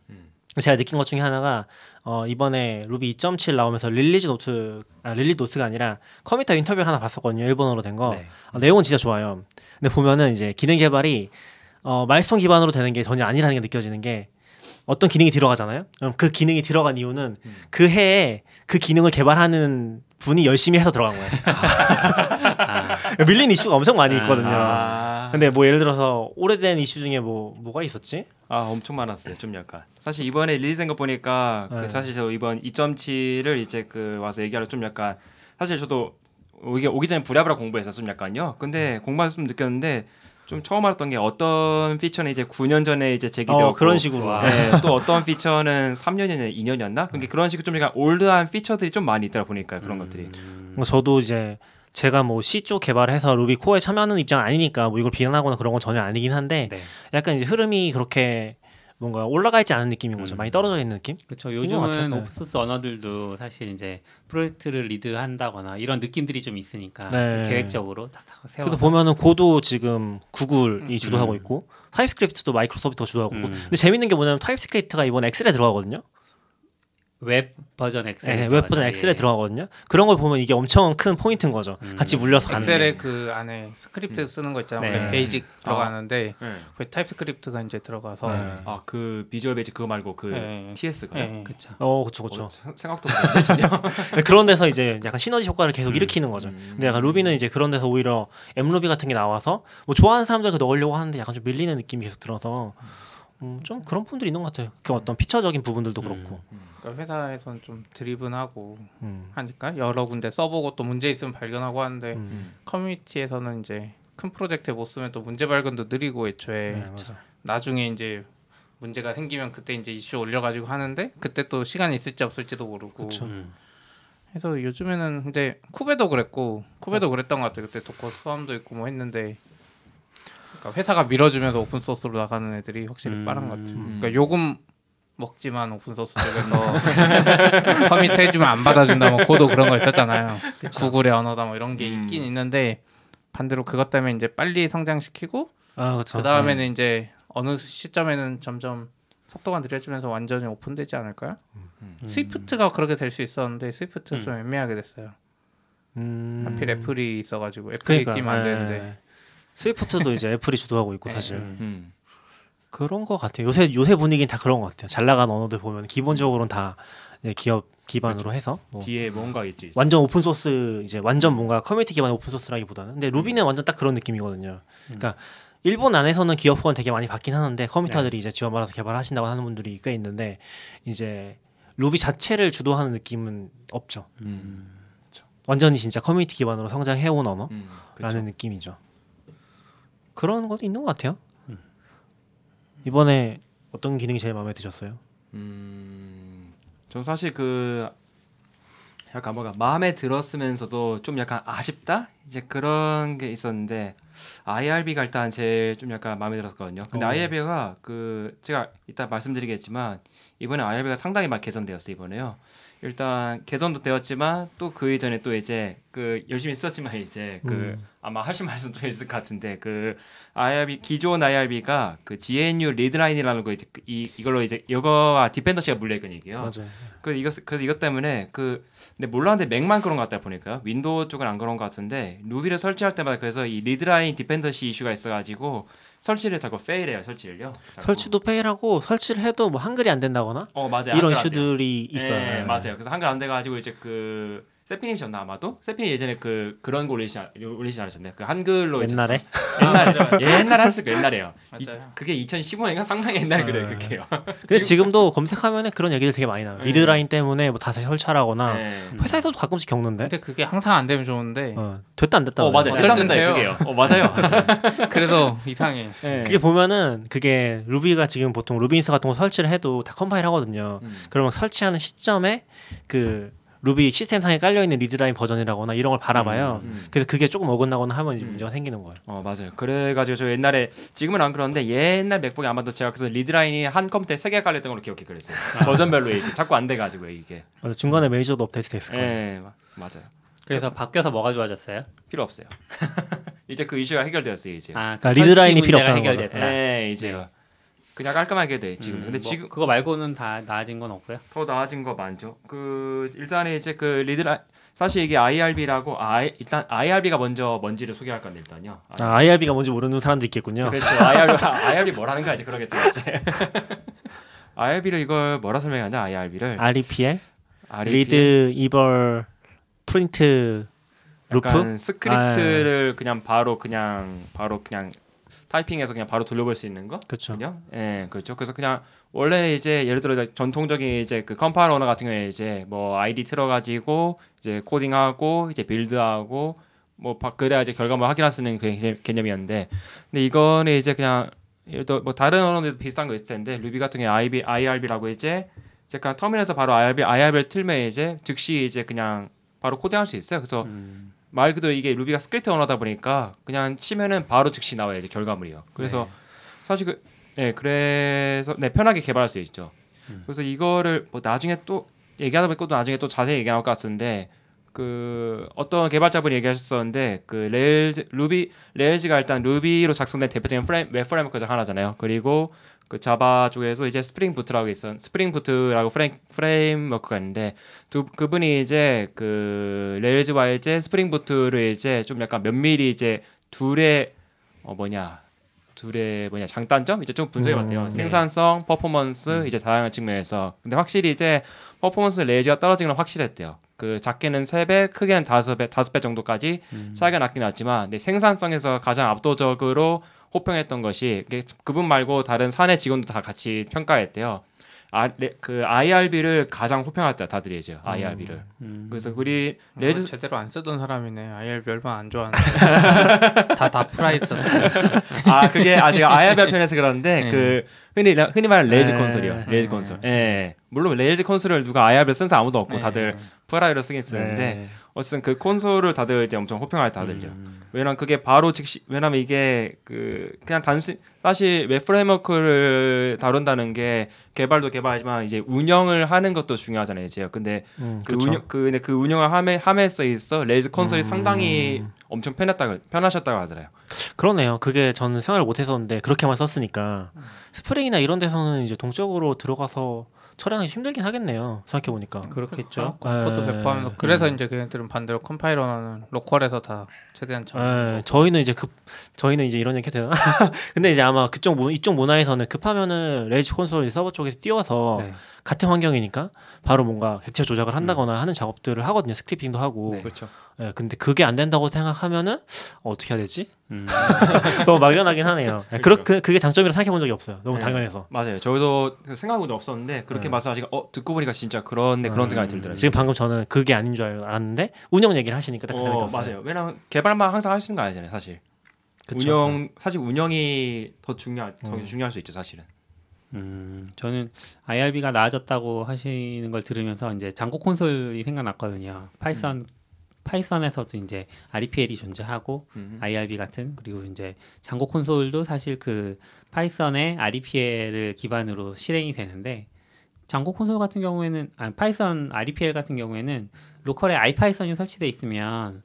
제가 느낀 것 중에 하나가 어, 이번에 루비 2.7 나오면서 release note 아 release note가 아니라 committer 인터뷰를 하나 봤었거든요 일본어로 된 거. 네. 아, 내용은 진짜 좋아요. 근데 보면은 이제 기능 개발이 어, milestone 기반으로 되는 게 전혀 아니라는 게 느껴지는 게 어떤 기능이 들어가잖아요? 그럼 그 기능이 들어간 이유는 그 해에 그 기능을 개발하는 분이 열심히 해서 들어간 거예요. 아, *laughs* 밀린 이슈가 엄청 많이 있거든요. 아, 근데 뭐 예를 들어서 오래된 이슈 중에 뭐 뭐가 있었지 아 엄청 많았어요. 좀 약간 사실 이번에 릴리즈된 거 보니까 네. 그 사실 저 이번 2.7을 이제 그 와서 얘기하러 좀 약간 사실 저도 오기, 오기 전에 부랴부랴 공부했어 좀 약간요. 근데 공부해서 좀 느꼈는데 좀 처음 알았던 게 어떤 피처는 이제 9년 전에 이제 제기되었고 어, 그런 식으로 와. 네, 또 어떤 피처는 3년이나 2년이었나? 그게 그런 식으로 좀 약간 올드한 피처들이 좀 많이 있더라 보니까 그런 것들이. 음. 뭐 저도 이제 제가 뭐 C 쪽 개발해서 Ruby core에 참여하는 입장 아니니까 뭐 이걸 비난하거나 그런 건 전혀 아니긴 한데 네. 약간 이제 흐름이 그렇게 뭔가 올라가 있지 않은 느낌인 거죠. 음. 많이 떨어져 있는 느낌? 그렇죠. 요즘은 네. open source 언어들도 사실 이제 프로젝트를 lead한다거나 이런 느낌들이 좀 있으니까 네. 계획적으로 탁탁 세워. 그래서 보면은 Go도 지금 Google이 음. 주도하고 있고 TypeScript도 Microsoft가 주도하고 있고 음. 근데 재밌는 게 뭐냐면 TypeScript가 이번 Excel에 들어가거든요. 웹 버전 엑셀. 네, 웹 버전 Excel에 들어가거든요. 그런 걸 보면 이게 엄청 큰 포인트인 거죠. 음. 같이 물려서 가는 Excel에 게. 그 안에 스크립트 쓰는 거 있잖아요. 네. Basic 들어가는데 네. 그 TypeScript가 이제 들어가서 네. 아 그 Visual Basic 그거 말고 그 네. TS가. 네. 그렇죠. 어, 그렇죠, 그렇죠. 어, 생- 생각도 못했네 *laughs* 전혀. 그런 데서 이제 약간 시너지 효과를 계속 음. 일으키는 거죠. 음. 근데 약간 Ruby는 이제 그런 데서 오히려 mruby 같은 게 나와서 뭐 좋아하는 사람들 그 넣으려고 하는데 약간 좀 밀리는 느낌이 계속 들어서 음, 좀 그런 부분들이 있는 것 같아요. 그 어떤 피처적인 부분들도 그렇고. 그러니까 회사에서는 좀 드리븐하고 음. 하니까 여러 군데 써보고 또 문제 있으면 발견하고 하는데 음. 커뮤니티에서는 이제 큰 프로젝트에 못 쓰면 또 문제 발견도 느리고 애초에 네, 맞아. 나중에 이제 문제가 생기면 그때 이제 이슈 올려가지고 하는데 그때 또 시간이 있을지 없을지도 모르고 그쵸. 음. 요즘에는 근데 쿠베도 그랬고 쿠베도 그랬던 것 같아요. 그때 도커 수함도 있고 뭐 했는데 그러니까 회사가 밀어주면서 open source로 나가는 애들이 확실히 음. 빠른 것 같아요. 음. 그러니까 욕은 먹지만 open source 쪽에서 commit *laughs* 해주면 안 받아준다 뭐 Go도 그런 거 있었잖아요. Google의 언어다 뭐 이런 게 음. 있긴 있는데 반대로 그것 때문에 이제 빨리 성장시키고 아. 그 다음에는 이제 어느 시점에는 점점 속도가 느려지면서 완전히 open되지 않을까요? 음. Swift가 그렇게 될 수 있었는데 Swift가 음. 좀 애매하게 됐어요. 음... 하필 애플이 있어가지고 Apple이 그러니까 끼면 안 예. 되는데 Swift도 이제 Apple이 주도하고 있고 네. 사실 음. 음. 그런 것 같아요. 요새 요새 분위기는 다 그런 것 같아요. 잘 나간 언어들 보면 기본적으로는 다 이제 기업 기반으로 해서 뭐 뒤에 뭔가 있지. 있어. 완전 open source 이제 완전 뭔가 커뮤니티 기반의 open source라기보다는 근데 Ruby는 완전 딱 그런 느낌이거든요. 그러니까 일본 안에서는 기업화는 되게 많이 받긴 하는데 committer들이 이제 지원 받아서 개발하신다고 하는 분들이 꽤 있는데 이제 루비 자체를 주도하는 느낌은 없죠. 음. 완전히 진짜 커뮤니티 기반으로 성장해온 언어라는 음. 그렇죠. 느낌이죠. 그런 것도 있는 것 같아요. 이번에 어떤 기능이 제일 마음에 드셨어요? 음, 전 사실 그 약간 뭐가 마음에 들었으면서도 좀 약간 아쉽다 이제 그런 게 있었는데 IRB가 일단 제일 좀 약간 마음에 들었거든요. 근데 어. IRB가 그 제가 이따 말씀드리겠지만 이번에 IRB가 상당히 많이 개선되었어 요 이번에요. 일단 개선도 되었지만 또 그 이전에 또 이제 그 열심히 썼지만 이제 그 음. 아마 하실 말씀 도 있을 것 같은데 그 IRB 기존 IRB가 그 GNU Readline이라는 거 이제 그이 이걸로 이제 이거와 dependency가 얘기요. 맞아요. 그 이것 그래서 이것 때문에 그 근데 몰랐는데 맥만 그런 것 같다 보니까 윈도우 쪽은 안 그런 것 같은데 루비를 설치할 때마다 그래서 이 Readline dependency 이슈가 있어가지고 설치를 자꾸 페일해요 설치를요. 자꾸. 설치도 페일하고 설치를 해도 뭐 한글이 안 된다거나 어 맞아요. 이런. 이슈들이 있어요. 예, 예. 맞아요. 그래서 한글 안 돼가지고 이제 그 세피님이셨나 아마도 세피님 예전에 그 그런 거 올리시 올리지 않으셨나요? 그 한글로 옛날에 *laughs* 옛날에 옛날에 하셨을 거예요. 옛날에요. 이, 맞아요. 그게 2015년인가 상당히 옛날에 그래요. 네. 그게요. 근데 지금도 검색하면은 그런 얘기들 되게 많이 나요. 네. 리드라인 때문에 뭐 다시 설치하거나 네. 회사에서도 가끔씩 겪는데 근데 그게 항상 안 되면 좋은데 어, 됐다 안 됐다. 어 맞아요. 됐다 땐 됐다. 그게요. 어 맞아요. *laughs* 그래서 이상해. 네. 그게 보면은 그게 루비가 지금 보통 rbenv 같은 거 설치를 해도 다 컴파일 하거든요. 음. 그러면 설치하는 시점에 그 루비 시스템상에 깔려 있는 Readline 버전이라거나 이런 걸 바라봐요. 음. 그래서 그게 조금 어긋나거나 하면 이제 음. 문제가 생기는 거예요. 어 맞아요. 그래가지고 저 옛날에 지금은 안 그러는데 옛날 맥북에 아마도 제가 그래서 Readline이 한 컴퓨터에 세개 깔렸던 걸로 기억해 그랬어요. *laughs* 버전별로 이제 자꾸 안 돼가지고 이게. 맞아, 중간에 메이저도 업데이트 됐을 거예요. 예 마- 맞아요. 그래서 바뀌어서 뭐가 좋아졌어요? 필요 없어요. *laughs* 이제 그 이슈가 해결되었어요 이제. 아, 그러니까 그 Readline이 설치 필요 없다는 거죠. 해결됐다. 예 이제 네. 그냥 깔끔하게 돼 지금. 음, 근데 뭐 지금 그거 말고는 다 나아진 건 없고요. 더 나아진 거 많죠. 그 일단은 이제 그 리드 라 사실 이게 IRB라고 아 일단 IRB가 먼저 뭔지를 소개할 건데 일단요. 아, IRB가 뭔지 모르는 사람도 있겠군요. 그렇죠. IRB IRB 뭐라는 거야 이제 그러겠죠 이제. *laughs* IRB를 이걸 뭐라 설명하냐 IRB를 REPL, REP read, eval, print, loop. 스크립트를 그냥 바로 그냥 바로 그냥 타이핑해서 그냥 바로 돌려볼 수 있는 거. 그렇죠. 예, 그렇죠. 그래서 그냥 원래 이제 예를 들어 전통적인 이제 그 컴파일러 언어 같은 경우에 이제 뭐 IDE 틀어가지고 이제 코딩하고 이제 빌드하고 뭐 바- 그래야 이제 결과물 확인할 수 있는 그 개- 개념이었는데, 근데 이거는 이제 그냥 예를 들어 뭐 다른 언어도 비슷한 거 있을 텐데 루비 같은 경우에 IB, IRB라고 이제 이제 그냥 터미널에서 바로 IRB, IRB를 틀면 이제 즉시 이제 그냥 바로 코딩할 수 있어요. 그래서 음. 말 그대로 이게 루비가 스크립트 언어다 보니까 그냥 치면은 바로 즉시 나와요 이제 결과물이요. 그래서 사실 그 네, 그래서 네 편하게 개발할 수 있죠. 그래서 이거를 뭐 나중에 또 얘기하다 보니까 또 나중에 또 자세히 얘기 나올 것 같은데 그 어떤 개발자분이 얘기하셨었는데 그 Rails 루비 Rails가 일단 루비로 작성된 대표적인 프레임 웹 framework 중 하나잖아요. 그리고 그 자바 쪽에서 이제 Spring Boot라고 있어 Spring Boot라고 프레임 framework가 있는데 두 그분이 이제 그 Rails와 이제 Spring Boot를 이제 좀 약간 면밀히 이제 둘의 어 뭐냐 둘의 뭐냐 장단점 이제 좀 분석해 봤대요. 음, 네. 생산성, 퍼포먼스 이제 다양한 측면에서 근데 확실히 이제 퍼포먼스 Rails가 떨어지는 건 확실했대요. 그 작게는 세 배, 크게는 다섯 배, 다섯 배 정도까지 차이가 났긴 났지만, 근데 생산성에서 가장 압도적으로 호평했던 것이 그분 말고 다른 사내 직원도 다 같이 평가했대요. 아, 레, 그 IRB를 가장 호평했다 다들 이제 IRB를. 음. 그래서 우리 Rails 제대로 안 쓰던 사람이네. IRB 얼마 안 좋아하는데. 다 *laughs* 다 Pry 써. 아 그게 아 제가 IRB 편에서 그러는데 네. 그 흔히 흔히 말하는 Rails 네. 콘솔이요. 네. 콘솔. 예. 물론 Rails 콘솔을 누가 IRB를 쓴 사람 아무도 없고 네. 다들 Pry로 쓰긴 쓰는데 네. 어쨌든 그 콘솔을 다들 이제 엄청 호평할 다들요. 음. 왜냐면 그게 바로 즉시 왜냐면 이게 그 그냥 단순 사실 웹 framework를 다룬다는 게 개발도 개발하지만 이제 운영을 하는 것도 중요하잖아요, 이제. 근데 음, 그 그쵸. 운영 그 근데 그 운영을 함에 함에 써 있어 Rails 콘솔이 음. 상당히 엄청 편했다고 편하셨다고 하더라고요. 그러네요. 그게 저는 생각을 못 했었는데 그렇게만 썼으니까 Spring이나 이런 데서는 이제 동적으로 들어가서 처리하기 힘들긴 하겠네요. 생각해 보니까. 그렇겠죠. 코드 네. 배포하면서 그래서 이제 걔네들은 반대로 컴파일러는 로컬에서 다 최대한 잘. 예, 저희는 이제 급 저희는 이제 이런 얘기 해도 되나? *laughs* 근데 이제 아마 그쪽 문, 이쪽 문화에서는 급하면은 레이지 콘솔 서버 쪽에서 띄워서 네. 같은 환경이니까 바로 뭔가 객체 조작을 한다거나 하는 작업들을 하거든요. 스크립팅도 하고. 네. 그렇죠. 예, 근데 그게 안 된다고 생각하면은 어, 어떻게 해야 되지? 음. *laughs* 너무 막연하긴 하네요. 예, 그렇 그, 그게 장점이라 생각해 본 적이 없어요. 너무 네. 당연해서. 맞아요. 저도 생각하고도 없었는데 그렇게 네. 말씀하시니까 어 듣고 보니까 진짜 그런데 그런 음. 생각이 들더라고요. 지금 방금 저는 그게 아닌 줄 알았는데 운영 얘기를 하시니까 딱그 생각이 어, 들었어요. 맞아요. 왜냐면 개발만 항상 할 수 있는 거 아니잖아요, 사실. 그쵸. 운영 사실 운영이 더 중요할 더 음. 중요할 수 있죠, 사실은. 음, 저는 IRB가 나아졌다고 하시는 걸 들으면서 이제 Django 콘솔이 생각났거든요. 파이썬 파이썬에서도 이제 REPL이 존재하고 음. IRB 같은 그리고 이제 Django 콘솔도 사실 그 파이썬의 REPL을 기반으로 실행이 되는데 Django 콘솔 같은 경우에는 아 파이썬 REPL 같은 경우에는 로컬에 IPython이 설치돼 있으면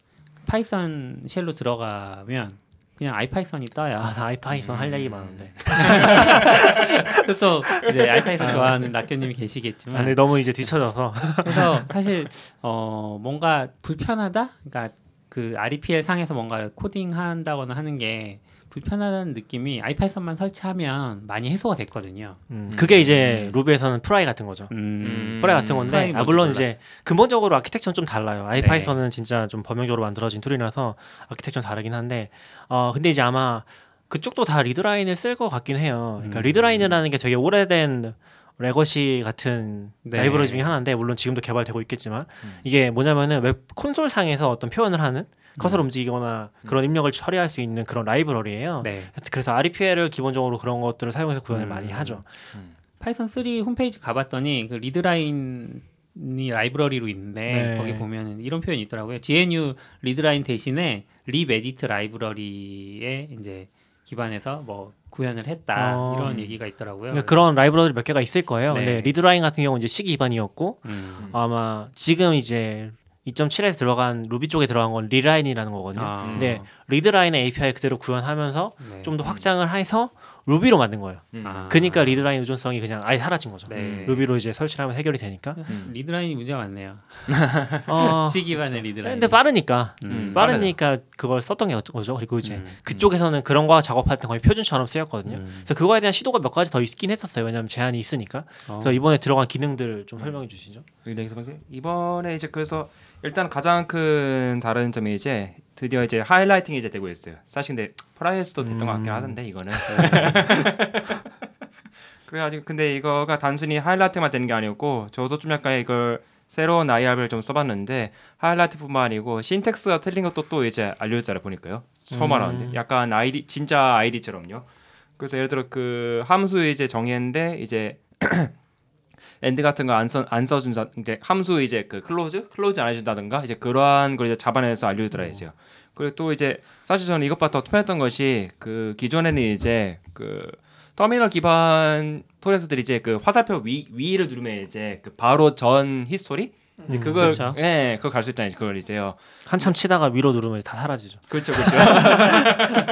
파이썬 shell로 들어가면 그냥 IPython이 떠요. 아, 나 IPython 할 음. 얘기 많은데. *laughs* 또 이제 IPython 좋아하는 낙교님이 계시겠지만 아, 근데 너무 이제 뒤쳐져서. 그래서 사실 어 뭔가 불편하다 그러니까 그 REPL 상에서 뭔가 코딩한다거나 하는 게 불편하다는 느낌이 IPython만 설치하면 많이 해소가 됐거든요. 음, 그게 이제 루비에서는 Pry 같은 거죠. 음, Pry 같은 건데 Pry 아, 물론 몰랐어. 이제 근본적으로 아키텍처는 좀 달라요. IPython은 진짜 좀 범용적으로 만들어진 툴이라서 아키텍처는 다르긴 한데 어 근데 이제 아마 그쪽도 다 Readline을 쓸 것 같긴 해요. 그러니까 음. Readline이라는 게 되게 오래된 legacy 같은 네. 라이브러리 중에 하나인데 물론 지금도 개발되고 있겠지만 음. 이게 뭐냐면은 웹 콘솔 상에서 어떤 표현을 하는 음. 커서를 움직이거나 그런 입력을 처리할 수 있는 그런 라이브러리예요. 네. 그래서 REPL을 기본적으로 그런 것들을 사용해서 구현을 음. 많이 하죠. 파이썬 3 홈페이지 가봤더니 그 Readline 이 라이브러리로 있는데 네. 거기 보면은 이런 표현이 있더라고요. GNU Readline 대신에 libedit 라이브러리에 이제 기반해서 뭐 구현을 했다 어. 이런 얘기가 있더라고요. 그러니까 그런 라이브러리 몇 개가 있을 거예요. 네. 근데 Readline 같은 경우는 이제 C 기반이었고 음. 아마 지금 이제 2.7에서 들어간 루비 쪽에 들어간 건 Reline이라는 거거든요. 아. 근데 리드라인의 API 그대로 구현하면서 네. 좀더 확장을 해서 루비로 만든 거예요. 음. 아. 그러니까 Readline 의존성이 그냥 아예 사라진 거죠. 네. 루비로 이제 설치를 하면 해결이 되니까. 음. *laughs* Readline이 문제가 많네요. *laughs* 어, *laughs* C 기반의 Readline. 근데 빠르니까 음. 빠르니까 그걸 썼던 게 거죠. 그리고 이제 음. 그쪽에서는 그런 거 작업할 때 거의 표준처럼 쓰였거든요. 음. 그래서 그거에 대한 시도가 몇 가지 더 있긴 했었어요. 왜냐하면 제한이 있으니까. 어. 그래서 이번에 들어간 기능들 좀 설명해 주시죠. 이번에 이제 그래서 일단 가장 큰 다른 점이 이제 드디어 이제 하이라이팅이 이제 되고 있어요. 사실 근데 프라이에서도 됐던 것 같긴 음. 하던데 이거는. *laughs* *laughs* 그래가지고 근데 이거가 단순히 하이라이트만 되는 게 아니었고 저도 좀 약간 이걸 새로운 IR을 좀 써봤는데 하이라이트뿐만 아니고 신텍스가 틀린 것도 또 이제 알려주더라 보니까요. 처음 음. 알았는데 약간 아이디 진짜 아이디처럼요. 그래서 예를 들어 그 함수 이제 정의했는데 이제 *clears throat* end 같은 거 안써안 써준다 이제 함수 이제 그 close? close 안 해준다든가? 이제 그러한 걸 이제 잡아내서 알려주더라 이제 그리고 또 이제 사실 저는 이것보다 더 편했던 것이 그 기존에는 이제 그 터미널 기반 프로젝트들이 이제 그 화살표 위 위를 누르면 이제 그 바로 전 history 이제 음, 그걸 그렇죠. 예 그걸 갈수 있잖아요 그걸 이제요 한참 치다가 위로 누르면 다 사라지죠. 그렇죠 그렇죠 *laughs*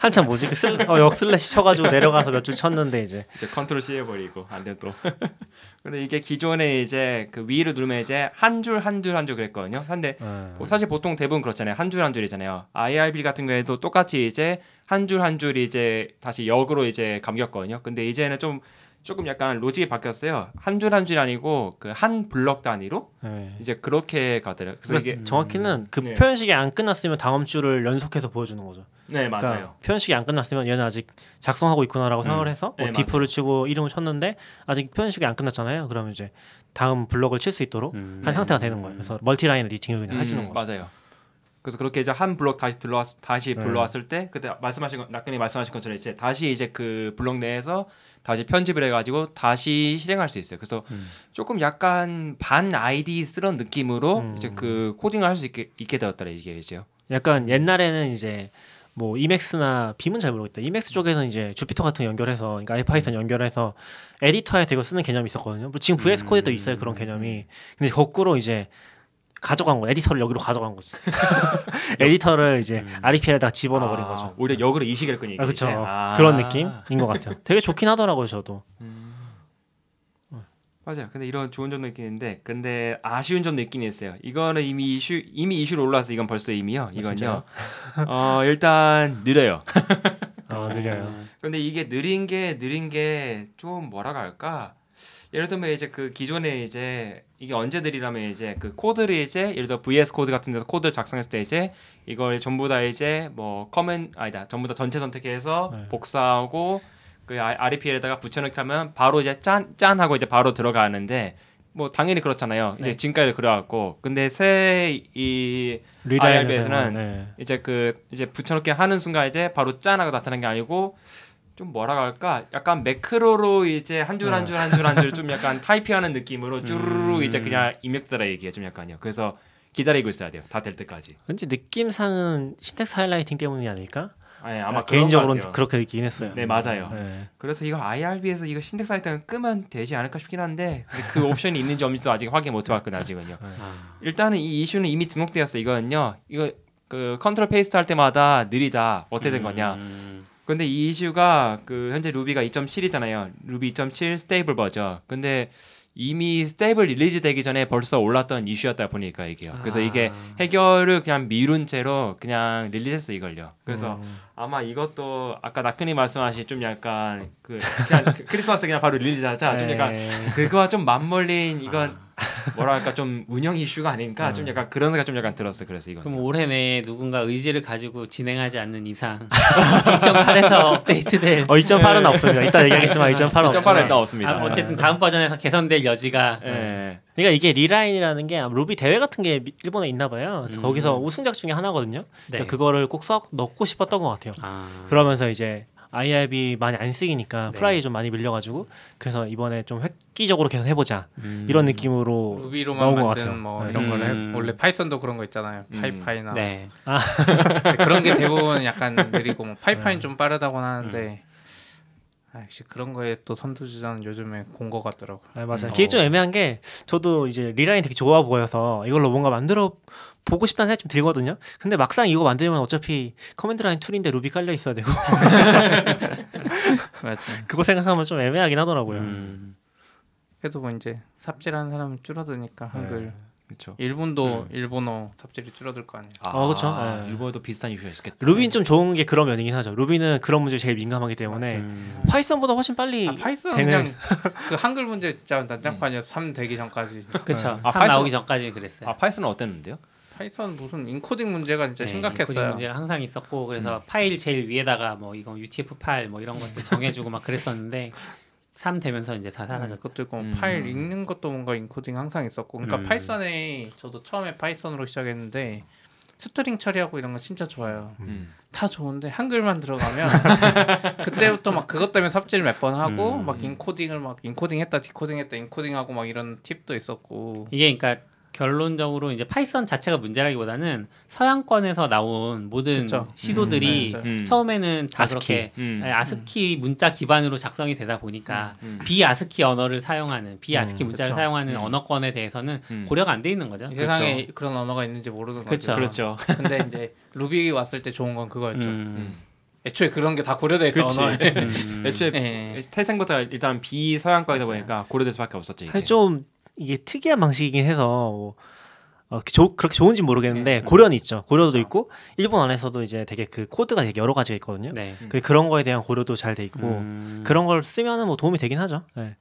한참 뭐지 그 슬, 어, 역 슬래시 쳐가지고 내려가서 몇 줄 쳤는데 이제 이제 control C 해버리고 안 되면 또 *laughs* 근데 이게 기존에 이제 그 위를 누르면 이제 한 줄 한 줄 한 줄 그랬거든요 근데 뭐 사실 보통 대부분 그렇잖아요. 한 줄 한 줄이잖아요. IRB 같은 경우에도 똑같이 이제 한 줄 한 줄이 이제 다시 역으로 이제 감겼거든요. 근데 이제는 좀 조금 약간 로직이 바뀌었어요. 한 줄 한 줄이 아니고 그 한 블럭 단위로 네. 이제 그렇게 가더라고요. 그래서 그래서 이게 정확히는 그 네. 표현식이 안 끝났으면 다음 줄을 연속해서 보여주는 거죠. 네 맞아요. 그러니까 표현식이 안 끝났으면 얘는 아직 작성하고 있구나라고 음. 생각을 해서 뭐 네, def를 치고 이름을 쳤는데 아직 표현식이 안 끝났잖아요. 그러면 이제 다음 블럭을 칠 수 있도록 음. 한 상태가 되는 거예요. 그래서 multiline editing을 그냥 해주는 음, 거죠. 맞아요. 그래서 그렇게 이제 한 블록 다시 들러왔 다시 네. 불러왔을 때 그때 말씀하신 것 나크님이 말씀하신 것처럼 이제 다시 이제 그 블록 내에서 다시 편집을 해가지고 다시 실행할 수 있어요. 그래서 음. 조금 약간 반 IDE 쓰던 느낌으로 음. 이제 그 코딩을 할 수 있게, 있게 되었더라 이게 이제요. 약간 옛날에는 이제 뭐 Emacs나 Vim은 잘 모르겠다. Emacs 쪽에는 이제 Jupyter 같은 거 연결해서 그러니까 IPython 연결해서 에디터에 대고 쓰는 개념이 있었거든요. 뭐 지금 VS Code에도 있어요 그런 개념이. 근데 거꾸로 이제 가져간 거 에디터를 여기로 가져간 거지. *laughs* *laughs* 에디터를 이제 REPL에다가 집어넣어 버린 거죠. 아, 오히려 역으로 이식을 끈 얘기. 아, 그렇죠. 그런 느낌인 것 같아요. 되게 좋긴 하더라고요, 저도. 맞아요. 근데 이런 좋은 점도 있긴 있는데, 근데 아쉬운 점도 있긴 있어요. 이거는 이미 이슈 이미 이슈로 올라와서 이건 벌써 이미요. 이건요. 어 일단 느려요. 어, *laughs* 느려요. 근데 이게 느린 게 느린 게 좀 뭐라고 할까? 예를 들면 이제 그 기존에 이제 이게 언제 느리냐면 이제 그 코드를 이제 예를 들어 VS Code 같은 데서 코드를 작성했을 때 이제 이걸 전부 다 이제 뭐 command 아니다 전부 다 전체 선택해서 네. 복사하고 그 REPL에다가 붙여넣기 하면 바로 이제 짠 짠 하고 이제 바로 들어가는데 뭐 당연히 그렇잖아요. 이제 네. 지금까지 그래갖고 근데 새 Reline에서는, IRB에서는 네. 이제 그 이제 붙여넣기 하는 순간 이제 바로 짠하고 나타나는 게 아니고 좀 뭐라고 할까? 약간 매크로로 이제 한 줄 한 줄 한 줄 한 줄 좀 약간 *laughs* 타이핑하는 느낌으로 쭈루루 음. 이제 그냥 입력더라 얘기해 좀 약간요. 그래서 기다리고 있어야 돼요. 다 될 때까지. 왠지 느낌상은 신텍스 하이라이팅 때문이 아닐까? 아, 예, 아마 개인적으로는 것 같아요. 그렇게 느끼긴 했어요. 네 맞아요. 네. 그래서 이거 IRB에서 이거 신텍 사이트는 끄면 되지 않을까 싶긴 한데 근데 그 옵션이 있는지 없는지 아직 확인 못 해봤거든요 아직은요. 아, 일단은 이 이슈는 이미 등록되었어 이거는요. 이거 그 control paste 할 때마다 느리다. 어떻게 된 거냐? 음, 근데 이 이슈가 그 현재 루비가 2.7이잖아요. 루비 2.7 stable 버전. 근데 이미 stable release 되기 전에 벌써 올랐던 이슈였다 보니까 이게요. 그래서 아. 이게 해결을 그냥 미룬 채로 그냥 release했어 이걸요. 그래서 음. 아마 이것도 아까 나크님 말씀하신 좀 약간 그 그냥 그 크리스마스 그냥 바로 release하자. 좀 약간 네. 그거와 좀 맞물린 이건 뭐랄까 좀 운영 이슈가 아닌가 좀 음. 약간 그런 생각 좀 약간 들었어. 그래서 이거. 그럼 올해 내에 누군가 의지를 가지고 진행하지 않는 이상 *laughs* 2.8에서 업데이트될 어 2.8은 없습니다. 이따 얘기하겠지만 2.8은 2.8은 없지만. 일단 없습니다. 아, 어쨌든 다음 버전에서 개선될 여지가 예. 그러니까 이게 리라인이라는 게 루비 대회 같은 게 미- 일본에 있나 봐요. 음. 거기서 우승작 중에 하나거든요. 네. 그래서 그거를 꼭써 넣고 싶었던 것 같아요. 아, 그러면서 이제 IRB 많이 안 쓰이니까 네. 프라이 좀 많이 밀려가지고 그래서 이번에 좀 획기적으로 개선해보자 음. 이런 느낌으로 루비로만 나온 것 만든 같아요. 뭐 네. 이런 걸 해. 음. 원래 파이썬도 그런 거 있잖아요. 음. PyPy나 네. 그런 게 대부분 약간 느리고 뭐 PyPy인 네. 좀 빠르다고는 하는데 아, 역시 그런 거에 또 선두주자는 요즘에 Go인 거 같더라고. 아, 맞아요. 음. 그게 좀 애매한 게 저도 이제 Reline 되게 좋아 보여서 이걸로 뭔가 만들어 보고 싶다는 생각이 좀 들거든요. 근데 막상 이거 만들면 어차피 command line tool인데 루비 깔려 있어야 되고 *laughs* 맞지. 그거 생각하면 좀 애매하긴 하더라고요. 음. 그래도 뭐 이제 삽질하는 사람은 줄어드니까 한글. 그렇죠. 일본도 일본어 삽질이 줄어들 거 아니에요. 어, 그쵸. 예. 일본에도 비슷한 이슈가 있었겠다. 루비는 좀 좋은 게 그런 면이긴 하죠. 루비는 그런 문제에 제일 민감하기 때문에 음. 파이썬보다 훨씬 빨리 아, 파이썬 되는- 그냥 *laughs* 그 한글 문제 진짜 난장판이었어. 3 되기 전까지. 그쵸. 아, 3 파이썬- 나오기 전까지 그랬어요. 아 파이썬은 어땠는데요? 파이썬 무슨 인코딩 문제가 진짜 네, 심각했어요. 인코딩 문제가 항상 있었고 그래서 파일 제일 위에다가 뭐 이건 UTF-8 뭐 이런 것들 정해주고 막 그랬었는데 3 되면서 이제 다 사라졌죠. 그것도 있고 뭐 음. 파일 읽는 것도 뭔가 인코딩 항상 있었고 그러니까 음. 파이썬에 저도 처음에 파이썬으로 시작했는데 string 처리하고 이런 거 진짜 좋아요. 음. 다 좋은데 한글만 들어가면 *laughs* 그때부터 막 그것 때문에 삽질 몇 번 하고 음. 막 인코딩을 막 인코딩했다 디코딩했다 인코딩하고 막 이런 팁도 있었고 이게 그러니까 결론적으로 이제 파이썬 자체가 문제라기보다는 서양권에서 나온 모든 그쵸. 시도들이 음, 네, 음. 처음에는 다 아스키. 그렇게 음. 네, 아스키 문자 기반으로 작성이 되다 보니까 음. 비아스키 언어를 사용하는 비아스키 음, 문자를 그쵸. 사용하는 음. 언어권에 대해서는 음. 고려가 안 돼 있는 거죠. 이 세상에 그런 언어가 있는지 모르는 그쵸. 거죠. 그렇죠. *laughs* 근데 이제 루비 왔을 때 좋은 건 그거였죠. 음. 애초에 그런 게 다 고려돼 있어 그치. 언어에. 음. *laughs* 애초에 예. 태생부터 일단 비서양과이다 보니까 고려될 수밖에 없었죠. 이게. 좀 이게 특이한 방식이긴 해서 뭐, 어, 조- 그렇게 좋은지 모르겠는데 네. 고려는 있죠. 고려도 있고 일본 안에서도 이제 되게 그 코드가 되게 여러 가지가 있거든요. 네. 그 그런 거에 대한 고려도 잘 돼 있고 음. 그런 걸 쓰면은 뭐 도움이 되긴 하죠. 네.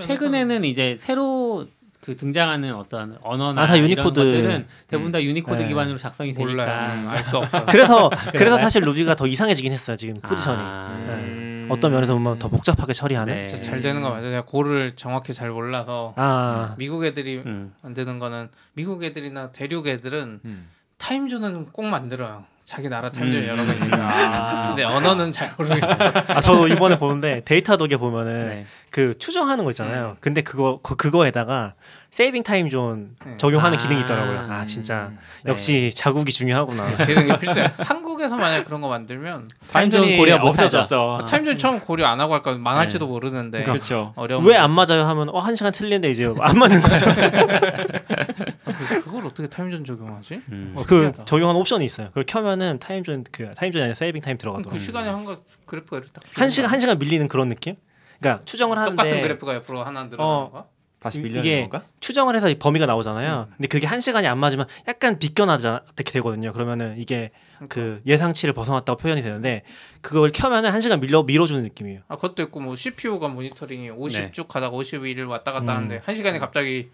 최근에는 이제 새로 그 등장하는 어떤 언어나 아, 다 이런 유니코드. 것들은 대부분 다 유니코드 네. 기반으로 작성이. 되니까 음, 알수 없어. 그래서 *laughs* 그래서 사실 루비가 더 이상해지긴 했어요. 지금 포지션이 아, 음. 어떤 면에서 보면 더 복잡하게 처리하는. 네. 잘 되는 거 맞아요. 제가 Go를 정확히 잘 몰라서 아 미국 애들이 음. 안 되는 거는 미국 애들이나 대륙 애들은 음. time zone은 꼭 만들어요. 자기 나라 time zone 음. 여러 개 있으니까. 근데 언어는 잘 모르겠어요. *laughs* 아 저도 이번에 보는데 Datadog에 보면은 네. 그 추정하는 거 있잖아요. 근데 그거 그, 그거에다가 saving time zone 네. 적용하는 아. 기능이 있더라고요. 아 진짜 네. 역시 자국이 중요하구나. 이런 게 필수야. 한국에서 만약 그런 거 만들면 time zone 고려 못하죠. 없어졌어. time zone 처음 고려 안 하고 할까 망할지도 네. 모르는데 그러니까 그렇죠. 어려운 왜 안 맞아요 하면 어한 시간 틀리는데 이제 안 맞는 거죠. *laughs* 그걸 어떻게 time zone 적용하지? 음. 어, 그. 적용하는 옵션이 있어요. 그걸 켜면은 time zone 그 time zone이 아니라 saving time 들어가더라고요. 그 시간에 한거 그래프가 이렇게 딱한 시간 한 시간 밀리는 그런 느낌? 그러니까 추정을 하는데 똑같은 그래프가 옆으로 하나 늘어나는 어. 거? 다시 이- 밀려는 이게 건가? 추정을 해서 이 범위가 나오잖아요. 근데 그게 한 시간이 안 맞으면 약간 비껴나자 이렇게 되거든요. 그러면은 이게 그 예상치를 벗어났다고 표현이 되는데 그걸 켜면은 한 시간 밀려 밀어주는 느낌이에요. 아 그것도 있고 뭐 CPU가 모니터링이 50쭉 네. 가다가 51을 왔다 갔다 음. 하는데 한 시간에 갑자기